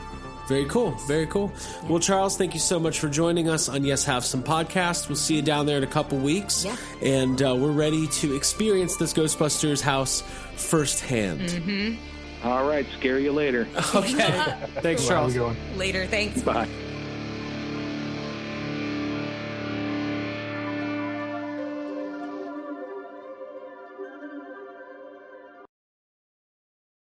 Very cool. Very cool. Well, Charles, thank you so much for joining us on Yes Have Some podcast. We'll see you down there in a couple weeks. Yeah. And uh, we're ready to experience this Ghostbusters house firsthand. All right, scare you later. Okay. Thanks, Charles. Later. Thanks. Bye.